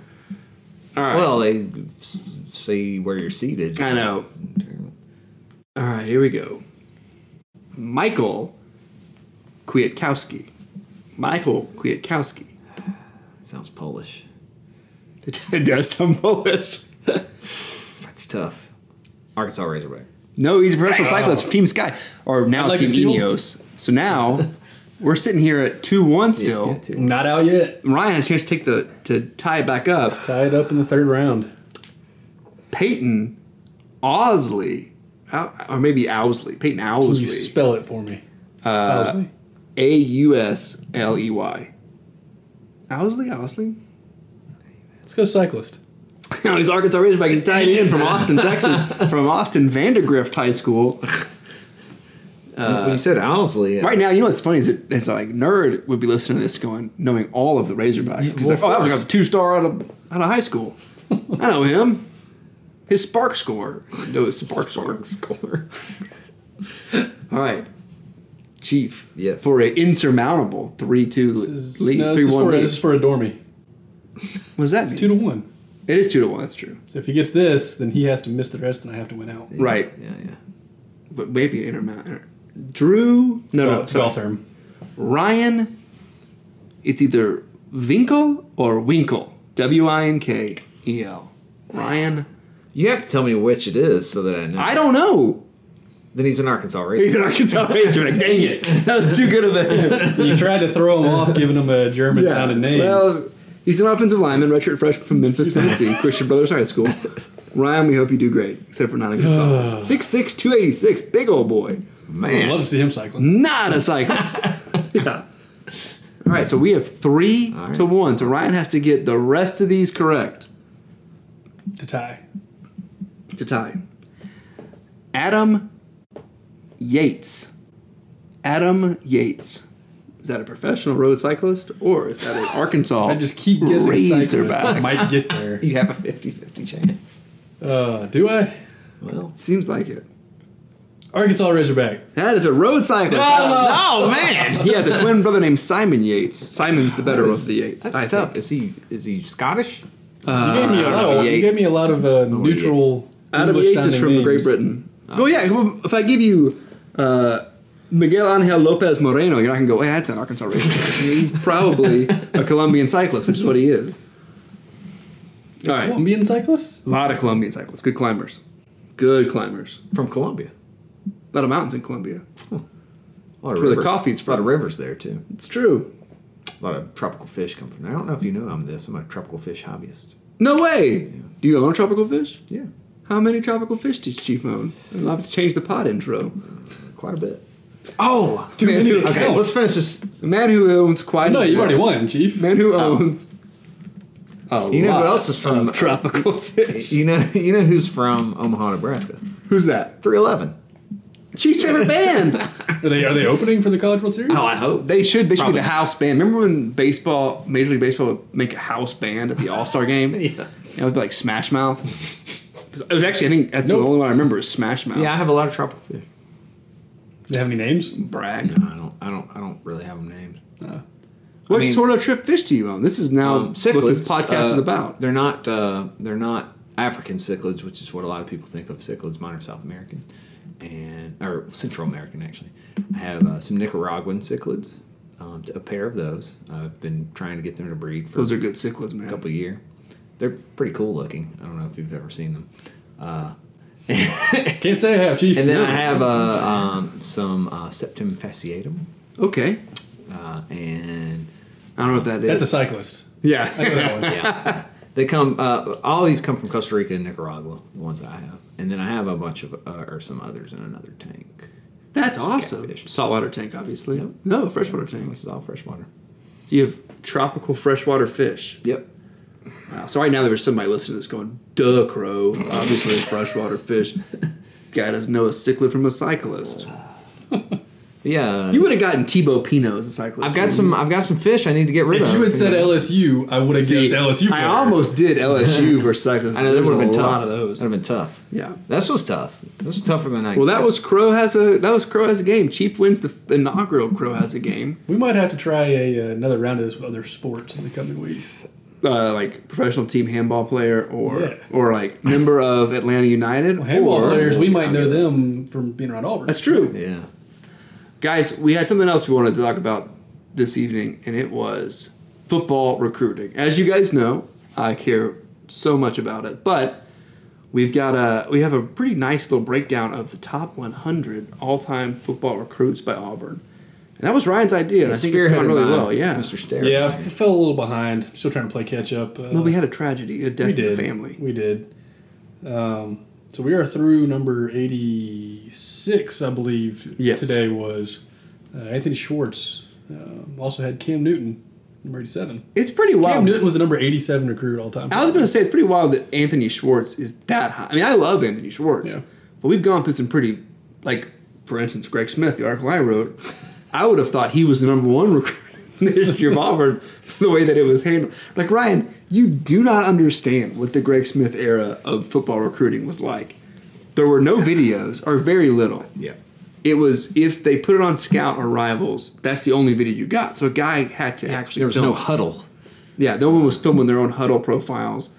I: All right.
L: Well, they s- say where you're seated.
I: I know. All right, here we go. Michael Kwiatkowski. Michael Kwiatkowski.
L: Sounds Polish.
I: It does sound Polish.
L: That's tough. Arkansas Razorback.
I: No, he's a professional cyclist for Team Sky, or now
J: like
I: Team
J: steal.
I: Ineos. So now we're sitting here at two one still.
L: Yeah, two.
J: Not out yet.
I: Ryan has a chance to take the to tie it back up.
J: Tie it up in the third round.
I: Peyton Owsley, Ow- or maybe Owsley. Peyton
J: Can you spell it for me?
I: Uh,
J: Owsley?
I: A U S L E Y. Owsley, Owsley.
J: Let's go cyclist.
I: No, he's Arkansas Razorback. He's tied in from Austin, Texas, from Austin Vandegrift High School.
L: when you said Owsley, uh,
I: Right now, you know what's funny is that it's like nerd would be listening to this going, knowing all of the Razorbacks. He's like, oh, that was like a two star out of out of high school. I know him. his spark score. No, his spark, score.
L: score.
I: All right, Chief.
L: Yes.
I: For an insurmountable three-two
J: This is,
I: lead,
J: no, this, is
I: three-one
J: for,
I: lead.
J: this is for a dormy.
I: What does that
J: It's
I: mean?
J: two to one.
I: It is two to one. That's true.
J: So if he gets this, then he has to miss the rest, and I have to win out.
I: Right.
L: Yeah, yeah.
I: But maybe an intermount. Drew. No, no.
J: Golf, golf term.
I: Ryan. It's either Winkle or Winkle. W I N K E L. Ryan.
L: You have to tell me which it is so that I know.
I: I don't know.
L: Then he's an Arkansas Racer.
I: He's an Arkansas Racer. Dang it. That was too good of a.
J: You tried to throw him off, giving him a German sounding name.
I: Well, he's an offensive lineman, redshirt freshman from Memphis, Tennessee, Christian Brothers High School. Ryan, we hope you do great, except for not against golf. 6'6", 286, big old boy.
L: Man, I'd
J: love to see him cycling.
I: Not a cyclist. yeah. All right, so we have three
L: All right.
I: to one. So Ryan has to get the rest of these correct
J: To tie.
I: to tie. Adam Yates. Adam Yates. Is that a professional road cyclist or is that an Arkansas
J: If I just keep guessing cyclists, I
I: Razorback?
J: might get there.
L: You have a 50-50 chance.
J: Uh, do I?
L: Well.
I: Seems like it.
J: Arkansas Razorback.
I: That is a road cyclist.
L: Oh, man.
I: He has a twin brother named Simon Yates. Simon's the better of the Yates.
L: That's
I: I
L: tough.
I: think.
L: Is he is he Scottish?
J: you gave me a lot of, you
L: Yates.
J: gave me a lot of uh, neutral.
I: Adam
J: English
I: Yates is from
J: names.
I: Great Britain. Well, yeah. If I give you uh, Miguel Angel Lopez Moreno, you're not gonna go. Hey, that's an Arkansas racer. He's probably a Colombian cyclist, which is what he is. All right,
J: Colombian cyclists?
I: a lot of Colombian cyclists, good climbers, good climbers.
L: From Colombia.
I: A lot of mountains in Colombia.
L: A lot of
I: where the
L: rivers.
I: coffee's
L: A lot of rivers there too.
I: It's true.
L: A lot of tropical fish come from there. I don't know if you know I'm this. I'm a tropical fish hobbyist.
I: No way. Do you own tropical fish?
L: Yeah,
I: How many tropical fish does Chief own? I'll have to change the pod intro.
L: Quite a bit. Oh,
J: Too many to
L: okay.
J: count.
L: Let's finish this.
I: Man who owns quite.
J: No,
I: a
J: you already won, Chief.
I: Man who oh. owns. Oh,
L: You know who else is from-
I: tropical fish?
L: You know, you know who's from Omaha, Nebraska?
I: Who's that?
L: 311.
I: Chief's favorite band.
J: Are they are they opening for the College World Series?
L: Oh, I hope.
I: They should. They should
L: Probably.
I: be the house band. Remember when baseball, Major League Baseball, would make a house band at the All Star game?
L: Yeah.
I: It would be like Smash Mouth. It was actually. I think that's
J: Nope.
I: the only one I remember is Smash Mouth.
L: Yeah, I have a lot of tropical fish.
J: Do they have any names?
I: Brag.
L: No, I don't. I don't. I don't really have them named.
I: What
L: I mean-
I: sort of trip fish do you own? This is now
L: Um,
I: what this podcast
L: uh,
I: is about.
L: They're not. Uh, they're not African cichlids, which is what a lot of people think of cichlids. Mine are South American, and or Central American actually. I have uh, some Nicaraguan cichlids. Um, a pair of those. I've been trying to get them to breed for
I: Those are good cichlids, man.
L: a couple of year. They're pretty cool looking. I don't know if you've ever seen them.
J: Can't say I have, Chief.
L: and then
J: No.
L: I have uh, um, some uh, Septum fasciatum,
I: Okay.
L: uh, and
I: I don't know what that is.
J: That's a cyclist. I know
I: yeah.
J: that one.
L: yeah. They come. Uh, all these come from Costa Rica and Nicaragua. The ones I have, and then I have a bunch of uh, or some others in another tank.
I: That's awesome.
L: Catfish.
I: Saltwater tank, obviously.
L: Yep.
I: No, freshwater tank.
L: This is all freshwater.
I: You have tropical freshwater fish.
L: Yep.
I: Wow. So right now there's somebody listening to this going, duh, crow. Obviously, it's freshwater fish. Guy doesn't know a cichlid from a cyclist.
L: Yeah.
I: You would have gotten Thibaut Pinot as a cyclist.
L: I've got some. I've got some fish I need to get rid of.
J: If
L: of.
J: you had said LSU, I would have guessed LSU.
I: I
J: player.
I: almost did LSU versus cyclists.
L: I know that
I: There's
L: would have
I: a
L: been tough.
I: lot of those.
L: That'd have been tough.
I: Yeah.
L: This was tough. This was tougher than I.
I: Well, that was Crow has a that was Crow has a game. Chief wins the inaugural Crow has a game.
J: We might have to try a, uh, another round of this with other sports in the coming weeks.
I: Uh, like professional team handball player or
J: Yeah.
I: or like member of Atlanta United.
J: Well, handball
I: or-
J: players, we might know them from being around Auburn.
I: That's true.
L: Yeah.
I: Guys, we had something else we wanted to talk about this evening, and it was football recruiting. As you guys know, I care so much about it, but we've got a we have a pretty nice little breakdown of the top 100 all-time football recruits by Auburn, and that was Ryan's idea, and I think it's gone really well. Yeah,
L: Mr. Stair.
J: Yeah, I f- fell a little behind. Still trying to play catch up. Uh,
I: Well, we had a tragedy, a death
J: we
I: in the
J: did.
I: family.
J: We did. Um, so we are through number 86, I believe.
I: Yes.
J: Today was uh, Anthony Schwartz. Um, also had Cam Newton, number 87.
I: It's pretty wild. Cam.
J: Newton was the number 87 recruit all time.
I: I was going to say it's pretty wild that Anthony Schwartz is that high. I mean, I love Anthony Schwartz,
J: Yeah.
I: but we've gone through some pretty, like for instance, Greg Smith, the article I wrote. I would have thought he was the number one recruit the Auburn, the way that it was handled. Like Ryan, you do not understand what the Greg Smith era of football recruiting was like. There were no videos, or very little.
L: Yeah.
I: It was if they put it on Scout or Rivals, that's the only video you got. So a guy had to actually.
L: There was
I: film
L: no huddle.
I: Yeah, no one was filming their own huddle profiles.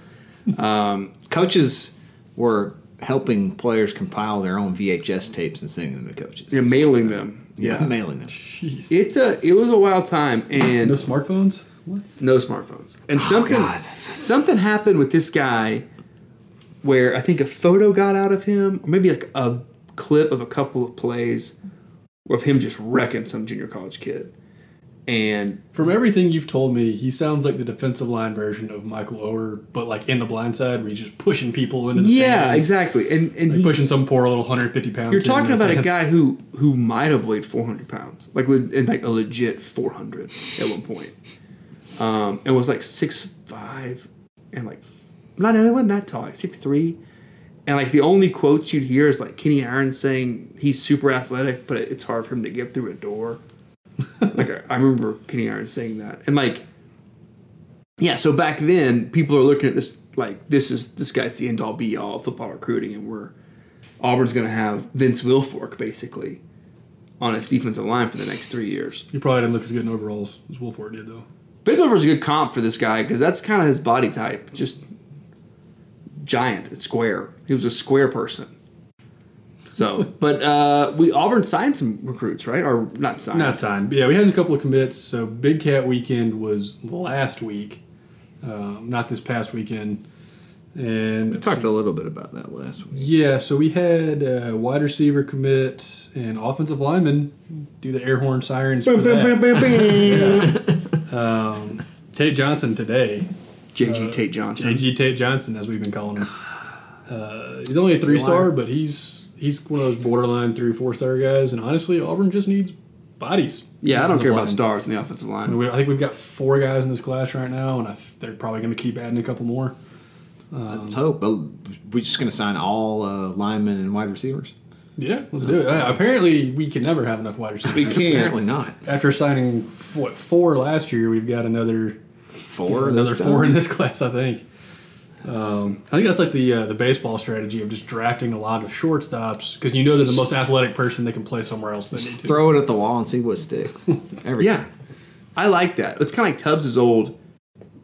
I: Um,
L: Coaches were helping players compile their own VHS tapes and sending them to coaches.
I: yeah, mailing them.
L: Yeah, mailing them.
I: it's a it was a wild time, and
J: No smartphones. What?
I: no smartphones. And oh, something
L: God.
I: something happened with this guy where I think a photo got out of him, or maybe like a clip of a couple of plays of him just wrecking some junior college kid. And
J: From everything you've told me, he sounds like the defensive line version of Michael Oher, but like in the blind side where he's just pushing people into the side.
I: yeah,
J: stands.
I: exactly. And and
J: Like pushing some poor little 150 pound.
I: You're talking about a guy who who might have weighed 400 pounds, like and like a legit 400 at one point, um, and was like six five and like not it wasn't that tall, like six three, and like the only quotes you'd hear is like Kenny Aaron saying he's super athletic, but it's hard for him to get through a door. like I, remember Kenny Aaron saying that, and like yeah, so back then people are looking at this like this is this guy's the end all be all football recruiting, and we're Auburn's going to have Vince Wilfork basically on its defensive line for the next three years.
J: He probably didn't look as good in overalls as Wilfork did, though.
I: Vince Wilfork's a good comp for this guy because that's kind of his body type, just giant, square. He was a square person. So, but uh, we Auburn signed some recruits, right? Or not signed?
J: Not signed. Yeah, we had a couple of commits. So Big Cat weekend was last week, um, not this past weekend. And
L: We talked a little bit about that last week.
J: yeah, so we had uh, wide receiver commit and offensive lineman do the air horn sirens. For that. um, Tate Johnson today.
I: JG Tate Johnson.
J: JG Tate Johnson, as we've been calling him. Uh, he's only a three star, but he's he's one of those borderline three four star guys. And honestly, Auburn just needs bodies.
I: Yeah, I don't
J: Offensive
I: care about stars in the offensive
J: I,
I: line.
J: mean, we, I think we've got four guys in this class right now, and I, they're probably going to keep adding a couple more.
L: Let's hope. But we're just going to sign all uh, linemen and wide receivers.
J: Yeah, let's do it. Uh, apparently, we can never have enough wide receivers.
I: We can't.
L: Apparently not.
J: After signing what four last year, we've got another
L: Four.
J: another four
L: time?
J: in this class. I think. Um, I think that's like the uh, the baseball strategy of just drafting a lot of shortstops because you know they're the most athletic person they can play somewhere else. Just.
L: Throw it at the wall and see what sticks. Every
I: Yeah, I like that. It's kind of like Tubbs' old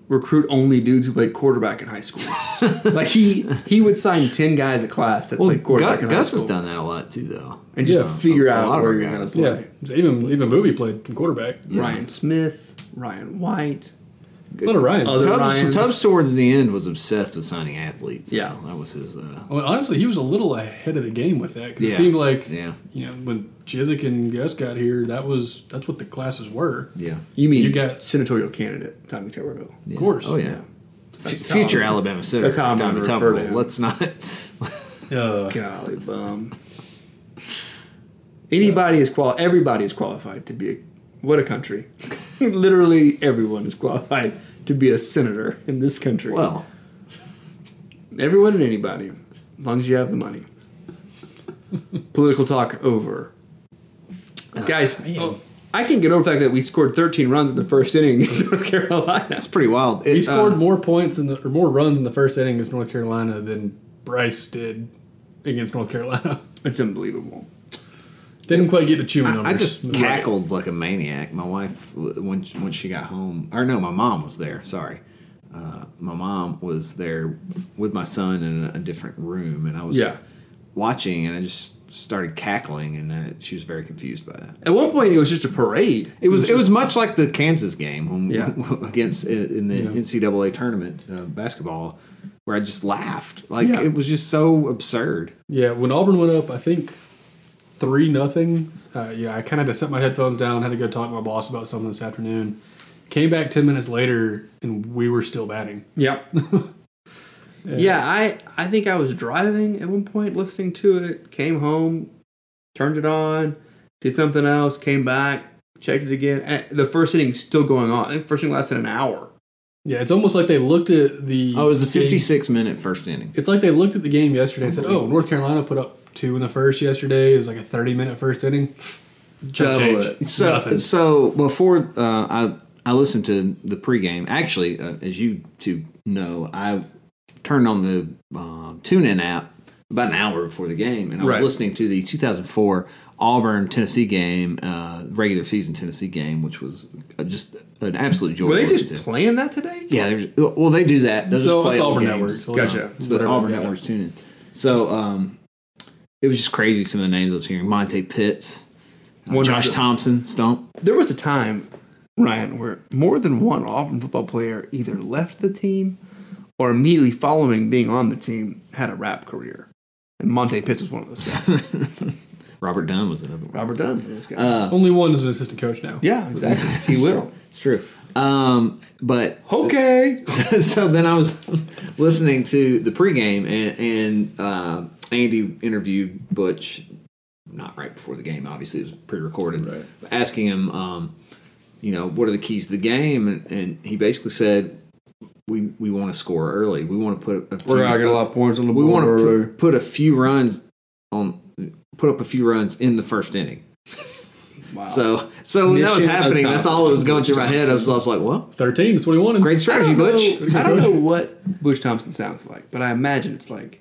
I: recruit only dudes who played quarterback in high school. like he he would sign ten guys a class that
L: Well,
I: played quarterback
L: Gus,
I: in high
L: Gus
I: school,
L: has done that a lot too, though.
I: and just
J: Yeah.
I: figure
L: A
I: out
L: lot
I: where
L: our
I: you're going to play.
J: Yeah, even even Booby played some quarterback.
I: Ryan Smith, Ryan White.
J: A lot of Ryans.
I: Other
L: Tubbs,
I: Ryans.
L: Tubbs towards the end was obsessed with signing athletes.
I: Yeah.
L: that was his. Uh,
J: Well, honestly, he was a little ahead of the game with that because it
L: Yeah.
J: seemed like
L: Yeah.
J: you know when Chizik and Gus got here, that was that's what the classes were.
L: yeah,
I: You mean
J: You got-
I: senatorial candidate Tommy Tuberville?
L: Yeah.
J: Of course.
L: Oh yeah.
I: Yeah.
L: F-
I: That's
L: Future
I: how-
L: Alabama senator.
I: that's how I'm
L: Tommy
I: gonna refer to him.
L: Let's not.
J: Uh,
I: Golly bum. Anybody is qual. Everybody is qualified to be a. What a country! Literally everyone is qualified to be a senator in this country.
L: Well,
I: Everyone and anybody, as long as you have the money. Political talk over. Guys, oh, I can't get over the fact that we scored 13 runs in the first inning against North Carolina.
L: that's pretty wild.
J: he
L: It,
J: scored
L: uh,
J: more points in the or more runs in the first inning against North Carolina than Bryce did against North Carolina.
I: It's unbelievable.
J: Didn't quite get the chewing numbers.
L: I just
J: Right.
L: cackled like a maniac. My wife, when when she got home, or no, my mom was there. Sorry, uh, my mom was there with my son in a, a different room, and I was
I: Yeah.
L: watching, and I just started cackling, and uh, she was very confused by that.
I: At one point, it was just a parade.
L: It was it was
I: just-
L: much like the Kansas game when,
I: Yeah.
L: against in the
J: Yeah.
L: NCAA tournament uh, basketball, where I just laughed. Like it was just so absurd.
J: Yeah, when Auburn went up, I think three nothing. Uh, yeah, I kind of had to set my headphones down. Had to go talk to my boss about something this afternoon. Came back ten minutes later, and we were still batting.
I: Yeah. yeah, I I think I was driving at one point listening to it, came home, turned it on, did something else, came back, checked it again. And the first inning's still going on. I think first inning lasted an hour.
J: Yeah, it's almost like they looked at the.
L: Oh, it was a
J: game-
L: 56 minute first inning.
J: It's like they looked at the game yesterday and said, "Oh, North Carolina put up two in the first yesterday. It was like a thirty-minute first inning."
I: Double
J: change.
I: it.
L: So,
J: Nothing.
L: so before uh, I I listened to the pregame, actually, uh, as you two know, I turned on the um, TuneIn app about an hour before the game, and I was
I: Right.
L: listening to the 2004 Auburn Tennessee game, uh, regular season Tennessee game, which was uh, just an absolute joy.
I: Were they
L: listen
I: just
L: to.
I: playing that today?
L: Yeah, there's, well, they do that. They'll
J: It's
L: just
J: the-
L: play
J: it's Auburn
L: the.
J: Network,
I: Gotcha.
L: It's the Auburn
J: they got.
L: Network's tuning. So um, it was just crazy. Some of the names I was hearing: Monte Pitts, uh, Josh
I: the-
L: Thompson, Stump.
I: There was a time, Ryan, where more than one Auburn football player either left the team or immediately following being on the team had a rap career. And Monte Pitts was one of those guys.
L: Robert Dunn was another one.
I: Robert Dunn, was one of those guys.
L: Uh,
J: Only one is an assistant coach now.
I: yeah, exactly. He will.
L: It's true. Um, but
I: Okay.
L: so then I was listening to the pregame, and, and uh, Andy interviewed Butch, not right before the game, obviously, it was pre recorded,
J: Right.
L: asking him, um, you know, what are the keys to the game? And, and he basically said, we, we want to score early. We want to put a few,
I: We're get a lot of points on the
L: we
I: board.
L: want to put, put a few runs on, put up a few runs in the first inning.
I: Wow.
L: So, so when that was happening, that's all that was going through my head. I was, I was like, well,
J: 13, that's what he wanted.
L: great strategy,
I: I don't
L: Butch.
I: know- I don't know what Butch Thompson sounds like, but I imagine it's like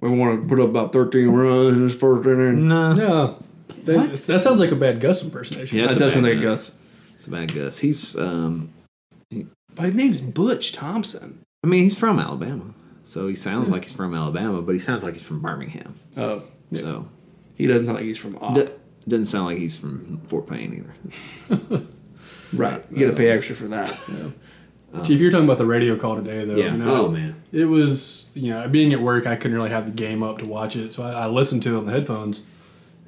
I: we want to put up about 13 runs in this first inning.
L: No,
J: No. That, that sounds like a bad Gus impersonation.
L: Yeah,
I: that
L: it's
I: does sound like a
L: Gus.
I: Gus.
L: It's a bad Gus. He's, um,
I: But his name's Butch Thompson.
L: I mean, he's from Alabama, so he sounds like he's from Alabama, but he sounds like he's from Birmingham.
I: Oh,
L: So
I: he doesn't sound like he's from Op.
L: d- doesn't sound like he's from Fort Payne either.
I: right. You got to pay extra for that.
J: Chief, you're talking about the radio call today, though.
L: Yeah.
J: You know,
L: Oh, man.
J: It was, you know, being at work, I couldn't really have the game up to watch it, so I, I listened to it on the headphones.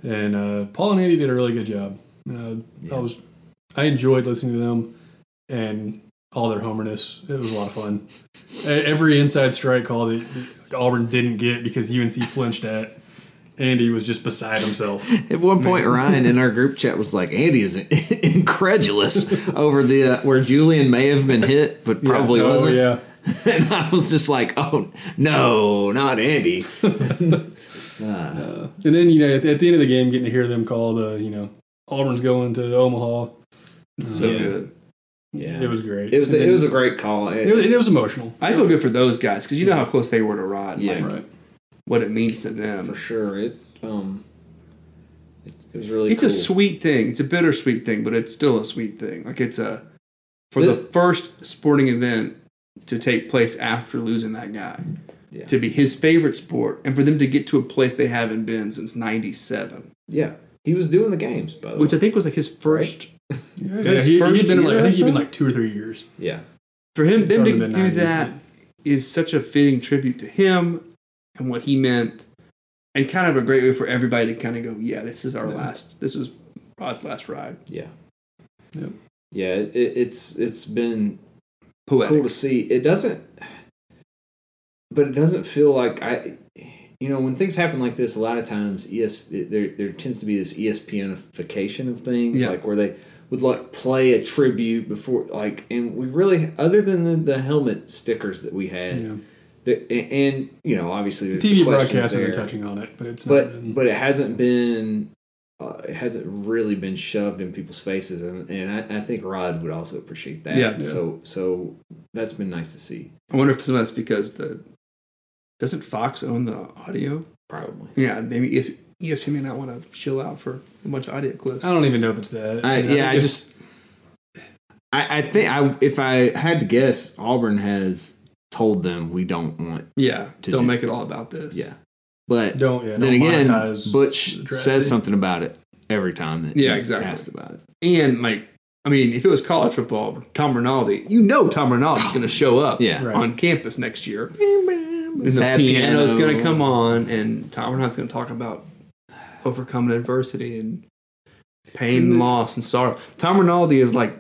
J: And uh, Paul and Andy did a really good job. Uh, I was, I enjoyed listening to them and all their homerness. It was a lot of fun. E- Every inside strike call that Auburn didn't get because UNC flinched at, Andy was just beside himself.
L: At one point, Ryan in our group chat was like, "Andy is incredulous over the uh, where Julien may have been hit, but probably oh,
J: yeah.
L: wasn't."
J: Oh, yeah.
L: and I was just like, "Oh no, not Andy." Uh.
J: And then you know at the, at the end of the game, getting to hear them call the uh, you know Auburn's going to Omaha.
I: Uh, so
L: Yeah.
I: good.
L: Yeah,
J: It was great.
L: It was
J: And
L: it
J: then-
L: was a great call.
J: It was, it was emotional.
I: I feel good for those guys because you know how close they were to Rod.
L: Yeah.
I: like,
J: Right.
I: What it means to them.
L: for sure. It um, it, it was really.
I: It's a sweet thing. It's a bittersweet thing, but it's still a sweet thing. Like it's a for
L: The-
I: the first sporting event to take place after losing that guy.
L: Yeah.
I: To be his favorite sport and for them to get to a place they haven't been since 97,
L: Yeah, he was doing the games, by the
I: which
L: way.
I: I think was like his first
J: Yeah,
I: His
J: he,
I: first
J: he'd been like, I think he'd been like two or three years.
L: Yeah,
I: for him them to do that is such a fitting tribute to him and what he meant and kind of a great way for everybody to kind of go yeah this is our last this was rod's last ride
L: yeah,
J: Yep.
L: yeah. It, it's it's been
I: poetic
L: cool to see. It doesn't, but it doesn't feel like I. You know, when things happen like this, a lot of times, ES there there tends to be this ESPNification of things,
I: Yeah.
L: like where they would like play a tribute before, like, and we really, other than the, the helmet stickers that we had,
J: Yeah.
L: The, and, and you know, obviously,
J: The TV
L: questions
J: broadcast isn't
L: there.
J: touching on it, but it's not
L: but
J: been-
L: but it hasn't been uh, it hasn't really been shoved in people's faces and, and I, I think Rod would also appreciate that
I: Yeah.
L: so so that's been nice to see
I: i wonder if some of that's because the doesn't fox own the audio
L: probably
I: yeah maybe if espn may not want to chill out for a bunch of audio clips
J: I don't even know if it's that.
L: I,
J: mean,
L: yeah I
J: think it's-
L: just I, I think I if I had to guess Auburn has told them we don't want
I: yeah
L: To
I: don't
L: do-
I: make it all about this
L: yeah but
J: don't yeah.
L: then
J: don't
L: again
J: monetize
L: Butch
J: the
L: says something about it every time that
I: Yeah,
L: he's
I: exactly.
L: asked about it
I: and like I mean, if it was college football, Tom Rinaldi, you know Tom Rinaldi's oh, going to show up
L: Yeah.
J: Right.
I: on campus next year. And the
L: Sad
I: piano's
L: piano.
I: going to come on, and Tom Rinaldi's going to talk about overcoming adversity and pain and loss and sorrow. Tom Rinaldi is like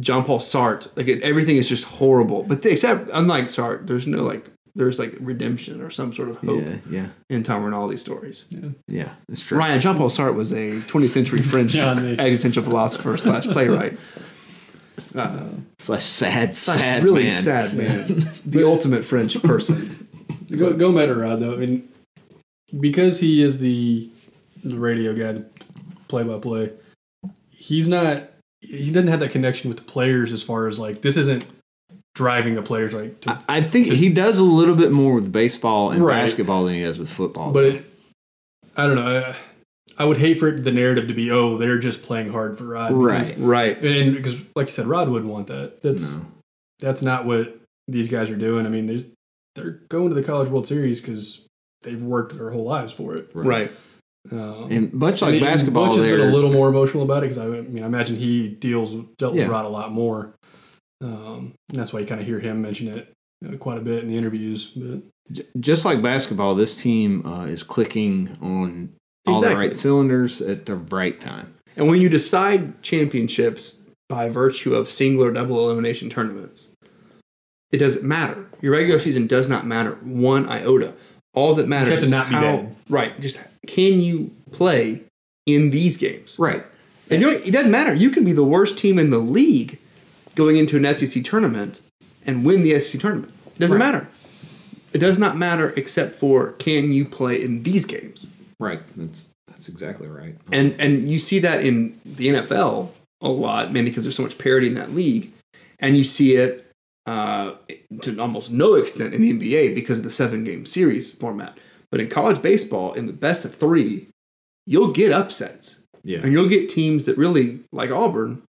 I: John Paul Sartre. Like it, everything is just horrible, but the, except unlike Sartre, there's no like there's like redemption or some sort of hope
L: yeah yeah
I: in Tom Rinaldi stories.
L: yeah yeah, that's true
I: Ryan Jean Paul Sartre was a 20th century French
J: Yeah, I mean-
I: existential philosopher slash playwright. Uh,
L: Slash sad
I: slash
L: sad
I: really
L: man.
I: sad man, the ultimate French person.
J: Go, going back Rod though, I mean, because he is the the radio guy, play by play, he's not. He doesn't have that connection with the players as far as like this isn't driving the players like to,
L: I think he does a little bit more with baseball and
J: Right.
L: basketball than he does with football.
J: but it, I don't know. I, I would hate for it, the narrative to be, oh, they're just playing hard for Rod, because-
I: Right.
J: And because, like you said, Rod wouldn't want that. That's that's not what these guys are doing. I mean, there's, they're going to the College World Series because they've worked their whole lives for it.
I: Right.
J: Um,
L: And much like
J: I mean,
L: basketball,
J: Butch has been a little more emotional about it because I, mean, I imagine he deals dealt
L: Yeah.
J: with Rod a lot more. Um, that's why you kind of hear him mention it uh, quite a bit in the interviews. But
L: J- just like basketball, this team uh, is clicking on all the right cylinders at the right time.
I: And when you decide championships by virtue of single or double elimination tournaments, it doesn't matter. Your regular season does not matter one iota. All that matters
J: have to
I: is
J: not be
I: how,
J: bad.
I: right. Just can you play in these games?
L: Right.
I: And you know, it doesn't matter. You can be the worst team in the league going into an SEC tournament and win the SEC tournament. It doesn't
L: Right.
I: matter. It does not matter except for can you play in these games.
L: Right. That's that's exactly right.
I: And and you see that in the NFL a lot, mainly because there's so much parity in that league, and you see it uh, to almost no extent in the NBA because of the seven game series format. But in college baseball, in the best of three, you'll get upsets,
L: Yeah.
I: and you'll get teams that really, like Auburn,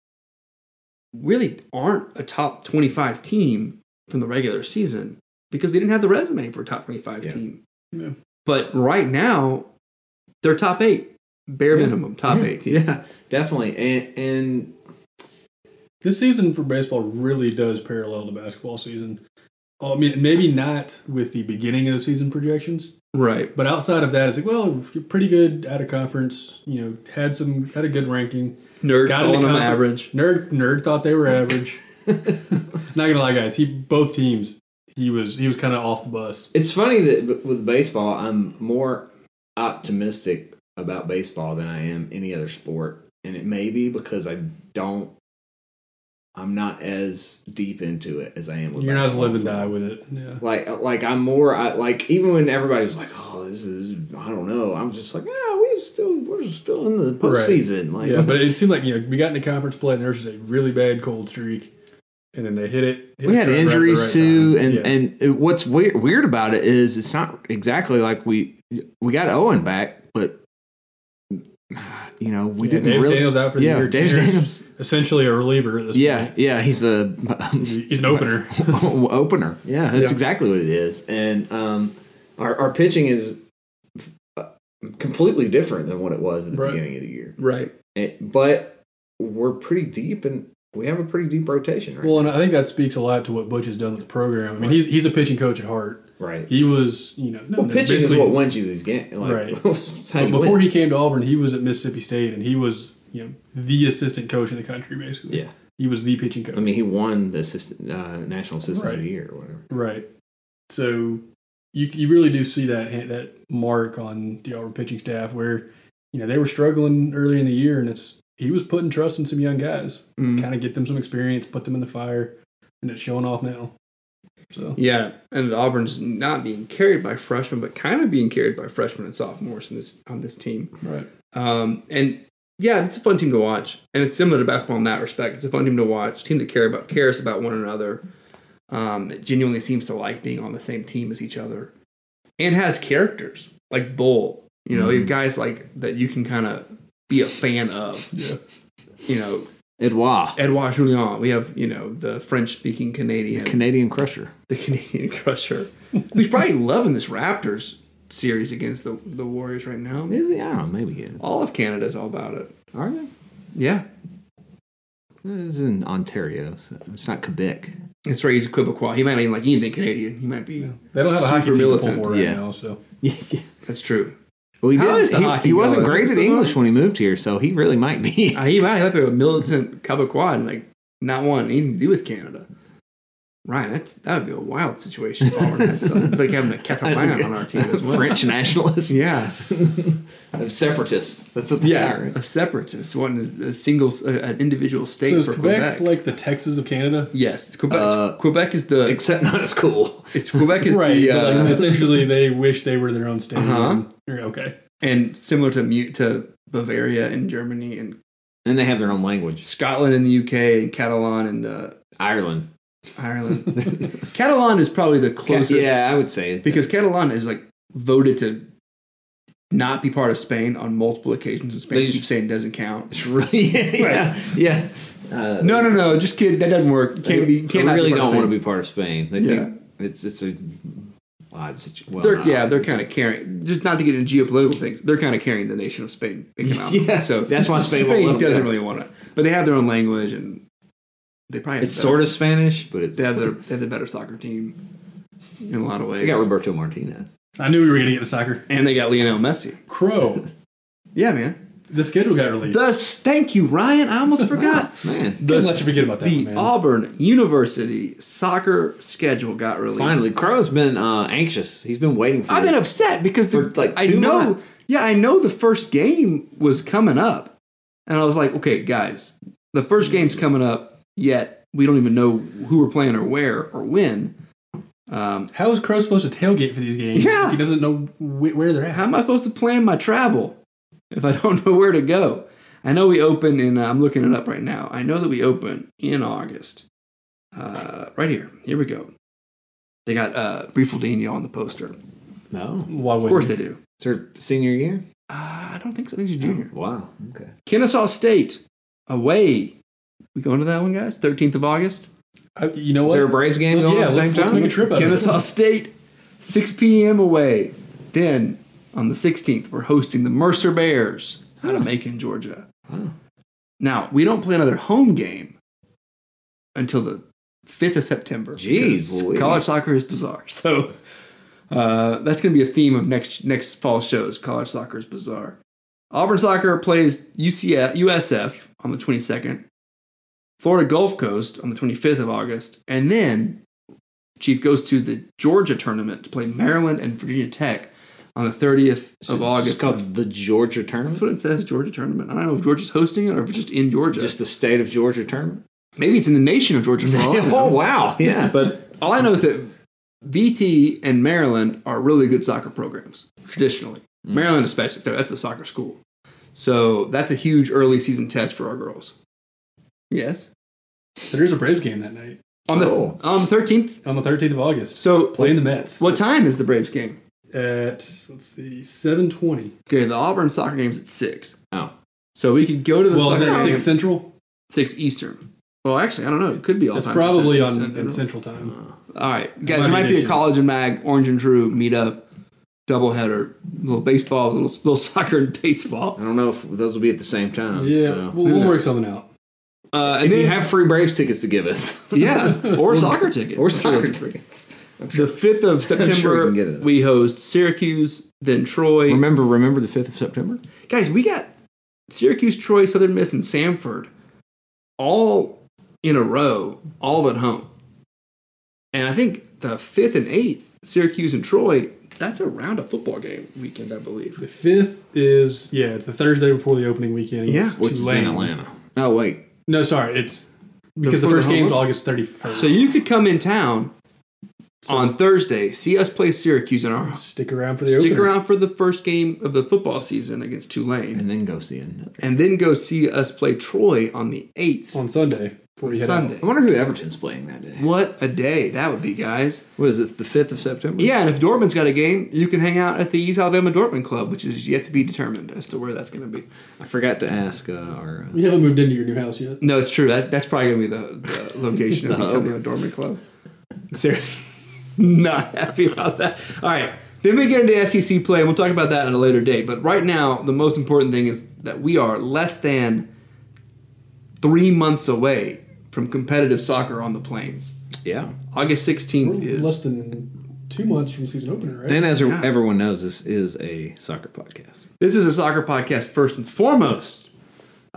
I: really aren't a top twenty five team from the regular season because they didn't have the resume for a top twenty five
L: Yeah.
I: team.
J: Yeah.
I: But right now, they're top eight, bare
L: Yeah.
I: minimum top
L: yeah,
I: eight team.
L: Yeah, definitely. And and
J: this season for baseball really does parallel the basketball season. Oh, I mean, maybe not with the beginning of the season projections,
I: Right.
J: but outside of that, it's like, well, you're pretty good at a conference. You know, had some had a good ranking.
I: Nerd
J: Got
I: calling them average.
J: Nerd nerd thought they were average. Not gonna lie, guys. He both teams. He was he was kind of off the bus.
L: it's funny that with baseball, I'm more optimistic about baseball than I am any other sport, and it may be because I don't. I'm not as deep into it as I am with.
J: You're not as live and die with it. Yeah.
L: Like, like I'm more I, like even when everybody was like, "Oh, this is I don't know," I'm just like, "Yeah, we still we're still in the postseason." Like,
J: yeah, but it seemed like you know we got into conference play and there was just a really bad cold streak, and then they hit it. hit
L: we had
J: right- right the
L: injuries
J: right
L: too,
J: time.
L: and
J: Yeah.
L: and what's weird weird about it is it's not exactly like we we got Owen back, but you know we
J: Yeah,
L: didn't
J: Davis
L: really.
J: Daniels out for the
L: yeah,
J: year.
L: Davis
J: Tanner's
L: Daniels.
J: essentially a reliever at this
L: Yeah,
J: point.
L: yeah, he's a
J: He's an opener.
L: opener. Yeah, that's
J: Yeah.
L: exactly what it is. And um, our our pitching is completely different than what it was at the
J: Right.
L: beginning of the year.
I: Right.
L: It- but we're pretty deep, and we have a pretty deep rotation right
J: Well, and I think that speaks a lot to what Butch has done with the program. I mean, he's he's a pitching coach at heart.
L: Right.
J: He was, you know, no,
L: Well,
J: no,
L: pitching is what wins you these games. Like,
J: Right. But before
L: win.
J: he came to Auburn, he was at Mississippi State, and he was, you know, the assistant coach in the country, basically.
L: Yeah.
J: He was the pitching coach.
L: I mean, he won the assistant, uh, national assistant of the year or whatever.
J: Right. So you you really do see that that mark on the Auburn pitching staff where you know they were struggling early in the year, and it's he was putting trust in some young guys,
I: Mm.
J: kind of get them some experience, put them in the fire, and it's showing off now. So
I: Yeah, and Auburn's not being carried by freshmen, but kind of being carried by freshmen and sophomores in this on this team.
J: right,
I: Um, and yeah, it's a fun team to watch, and it's similar to basketball in that respect. It's a fun team to watch. Team that care about cares about one another. Um, it genuinely seems to like being on the same team as each other, and has characters like Bull. You know, you guys like that you can kind of be a fan of.
J: yeah,
I: You know,
L: Edouard,
I: Edouard Julien. We have you know the French speaking Canadian.
L: Canadian crusher.
I: the Canadian Crusher, who's probably loving this Raptors series against the the Warriors right now.
L: Is he? I don't know. Maybe he is.
I: All of Canada's all about it.
L: Are they?
I: Yeah,
L: This is in Ontario. So it's not Quebec.
I: that's right. He's a Quebecois. He might not even like anything Canadian. He might be.
J: they don't have a hockey team to pull for right
L: Yeah.
J: now. So
L: Yeah.
I: That's true.
L: Well, he,
I: How
L: did-
I: is the
L: he,
I: hockey
L: he wasn't
I: going?
L: great at English when he moved here, so he really might be.
I: Uh, he might have a militant Quebecois and like not want anything to do with Canada. Right, that's that would be a wild situation. If Auburn had something like having a Catalan on our team as well.
L: French nationalist.
I: Yeah,
L: Separatist. That's what they
I: yeah,
L: are.
I: a separatist, wanting a single, a, an individual state
J: so is
I: for
J: Quebec,
I: Quebec.
J: like the Texas of Canada?
I: Yes, Quebec.
L: Uh,
I: Quebec is the
L: Except not as cool.
I: it's Quebec is
J: right,
I: the uh,
J: like essentially they wish they were their own state.
I: Uh-huh.
J: Or- Okay,
I: and similar to mute to Bavaria in Germany and
L: And they have their own language.
I: Scotland in the UK and Catalan in the
L: Ireland.
I: Ireland. Catalan is probably the closest.
L: yeah, I would say
I: because Catalan is like voted to not be part of Spain on multiple occasions, and Spain
L: just-
I: keeps saying it doesn't count.
L: It's really yeah, yeah. Uh,
I: No, no, no, just kidding. That doesn't work. Can't be.
L: they
I: Can't
L: really don't want to be part of Spain. They
I: Yeah.
L: think it's it's a odd situation. Well,
I: They're, yeah, they're kind of carrying. Just not to get into geopolitical things, they're kind of carrying the nation of Spain. big.
L: Yeah,
I: so
L: that's why Spain them
I: doesn't really want to. But they have their own language, and they probably
L: It's sort of Spanish, but it's
I: They have their they have the better soccer team in a lot of ways.
L: they got Roberto Martinez.
J: I knew we were going to get to soccer.
I: and they got Lionel Messi.
J: Crow.
I: Yeah, man.
J: The schedule got released.
I: The thank you, Ryan. I almost forgot.
L: Man,
I: The,
J: Couldn't let you forget about that
I: the
J: one, man.
I: Auburn University soccer schedule got released.
L: finally, Crow's been uh, anxious. He's been waiting for.
I: I've
L: this.
I: been upset because the,
L: For, like,
I: I
L: two
I: know,
L: months.
I: yeah, I know the first game was coming up, and I was like, okay, guys, the first game's coming up. Yet we don't even know who we're playing or where or when. Um,
J: How is Crow supposed to tailgate for these games
I: Yeah.
J: if he doesn't know wh- where they're at?
I: how am I supposed to plan my travel if I don't know where to go? I know we open in. Uh, I'm looking it up right now. I know that we open in August. Uh, right here. Here we go. They got uh, Briefaldino on the poster.
L: No,
J: Why
I: Of
J: would
I: course they do.
L: it's her senior year.
I: Uh, I don't think so. I think he's a junior.
L: Wow. Okay.
I: Kennesaw State away. We going to that one, guys? 13th of August.
J: I, you know
L: Is
J: what?
L: there a Braves game
J: Well,
L: going
J: yeah,
L: at the
J: let's,
L: same
J: let's
L: time?
J: make a trip out of
I: Kennesaw
J: it.
I: State, 6 p.m. away. Then on the 16th, we're hosting the Mercer Bears out of Macon, Georgia.
L: Oh.
I: Now, we don't play another home game until the 5th of September.
L: Jeez
I: because college soccer is bizarre. So uh, that's going to be a theme of next next fall shows. College soccer is bizarre. Auburn soccer plays UCF, USF on the 22nd. Florida Gulf Coast on the 25th of August. And then Chief goes to the Georgia tournament to play Maryland and Virginia Tech on the 30th of
L: It's
I: August.
L: It's called the Georgia tournament.
I: That's what it says, Georgia tournament. I don't know if Georgia's hosting it or if it's just in Georgia.
L: Just the state of Georgia tournament.
I: Maybe it's in the nation of Georgia for all
L: oh wow! Yeah,
I: But all I know is that VT and Maryland are really good soccer programs, traditionally. Mm. Maryland, especially. so That's a soccer school. So that's a huge early season test for our girls. Yes.
J: There is a Braves game that night
I: On the,
L: Oh.
I: on the 13th.
J: on the 13th of August.
I: So
J: Playing the Mets.
I: what time is the Braves game?
J: At, let's see, 720.
I: Okay, the Auburn soccer game's at 6.
L: Oh.
I: So we could go to the
J: Well, is
I: soccer
J: that
I: game
J: 6 Central?
I: 6 Eastern. Well, actually, I don't know. It could be all
J: That's
I: time.
J: probably on
I: Central.
J: in Central Time.
I: Uh, all right, guys, there might
J: be
I: be a
J: issue.
I: college and mag, orange and true meetup, doubleheader, little baseball, little little soccer and baseball.
L: I don't know if those will be at the same time.
J: Yeah,
L: so.
J: we'll, we'll work something out.
I: Uh, and
L: If
I: then,
L: you have free Braves tickets to give us,
I: yeah, or soccer tickets,
L: or soccer tickets.
I: The fifth of
L: sure we
I: September,
L: can
I: we host Syracuse, then Troy.
L: Remember, remember the fifth of September.
I: Guys, we got Syracuse, Troy, Southern Miss, and Samford all in a row, all at home. And I think the fifth and eighth, Syracuse and Troy, that's around a football game weekend, I believe.
J: The 5th is, yeah, it's the Thursday before the opening weekend.
I: Yeah,
J: against
L: Which is in Atlanta. Oh wait,
J: No, sorry, it's because the
I: the
J: first
I: home
J: game's
I: opener?
J: August 31st.
I: So you could come in town
J: So-
I: on Thursday, see us play Syracuse in our
J: stick around for the
I: stick
J: opener.
I: around for the first game of the football season against Tulane,
L: and then go see it.
I: and then go see us play Troy on the eighth
J: on Sunday before you head out.
I: Sunday.
L: I wonder who Everton's playing that day.
I: What a day that would be, guys!
L: What is this? The fifth of September.
I: Yeah, and if Dortmund's got a game, you can hang out at the East Alabama Dortmund Club, which is yet to be determined as to where that's going to be.
L: I forgot to ask uh, our. Uh,
J: You haven't moved into your new house yet.
I: No, it's true. That, that's probably going to be the, the location of
L: The
I: the East. Alabama Dortmund Club. Seriously, not happy about that. All right, then we get into SEC play, and we'll talk about that at a later date. But right now, the most important thing is that we are less than three months away from competitive soccer on the plains.
L: yeah.
I: August 16th
J: We're
I: is
J: less than two months from season opener, right?
L: And as
I: Yeah.
L: everyone knows, this is a soccer podcast.
I: This is a soccer podcast first and foremost.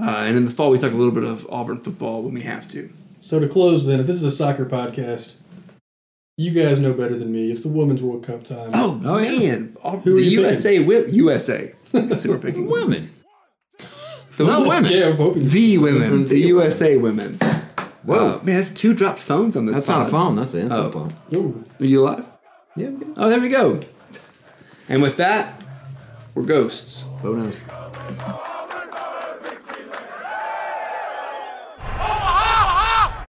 I: Uh, and in the fall, we talk a little bit of Auburn football when we have to.
J: So to close, then, if this is a soccer podcast, you guys know better than me. It's the Women's World Cup time.
I: Oh,
L: Oh, yeah.
I: man.
J: Who are
I: the
J: you
I: USA whip USA. That's who we're picking.
L: Women.
I: The
L: women.
J: yeah, I'm hoping.
I: The women. The USA women.
L: Whoa.
I: Uh, man, that's two dropped phones on this
L: That's not a phone. That's an instant
I: Oh.
L: phone.
J: Ooh.
I: Are you alive?
L: Yeah. we good.
I: Oh, there we go. And with that, we're ghosts.
L: Who knows?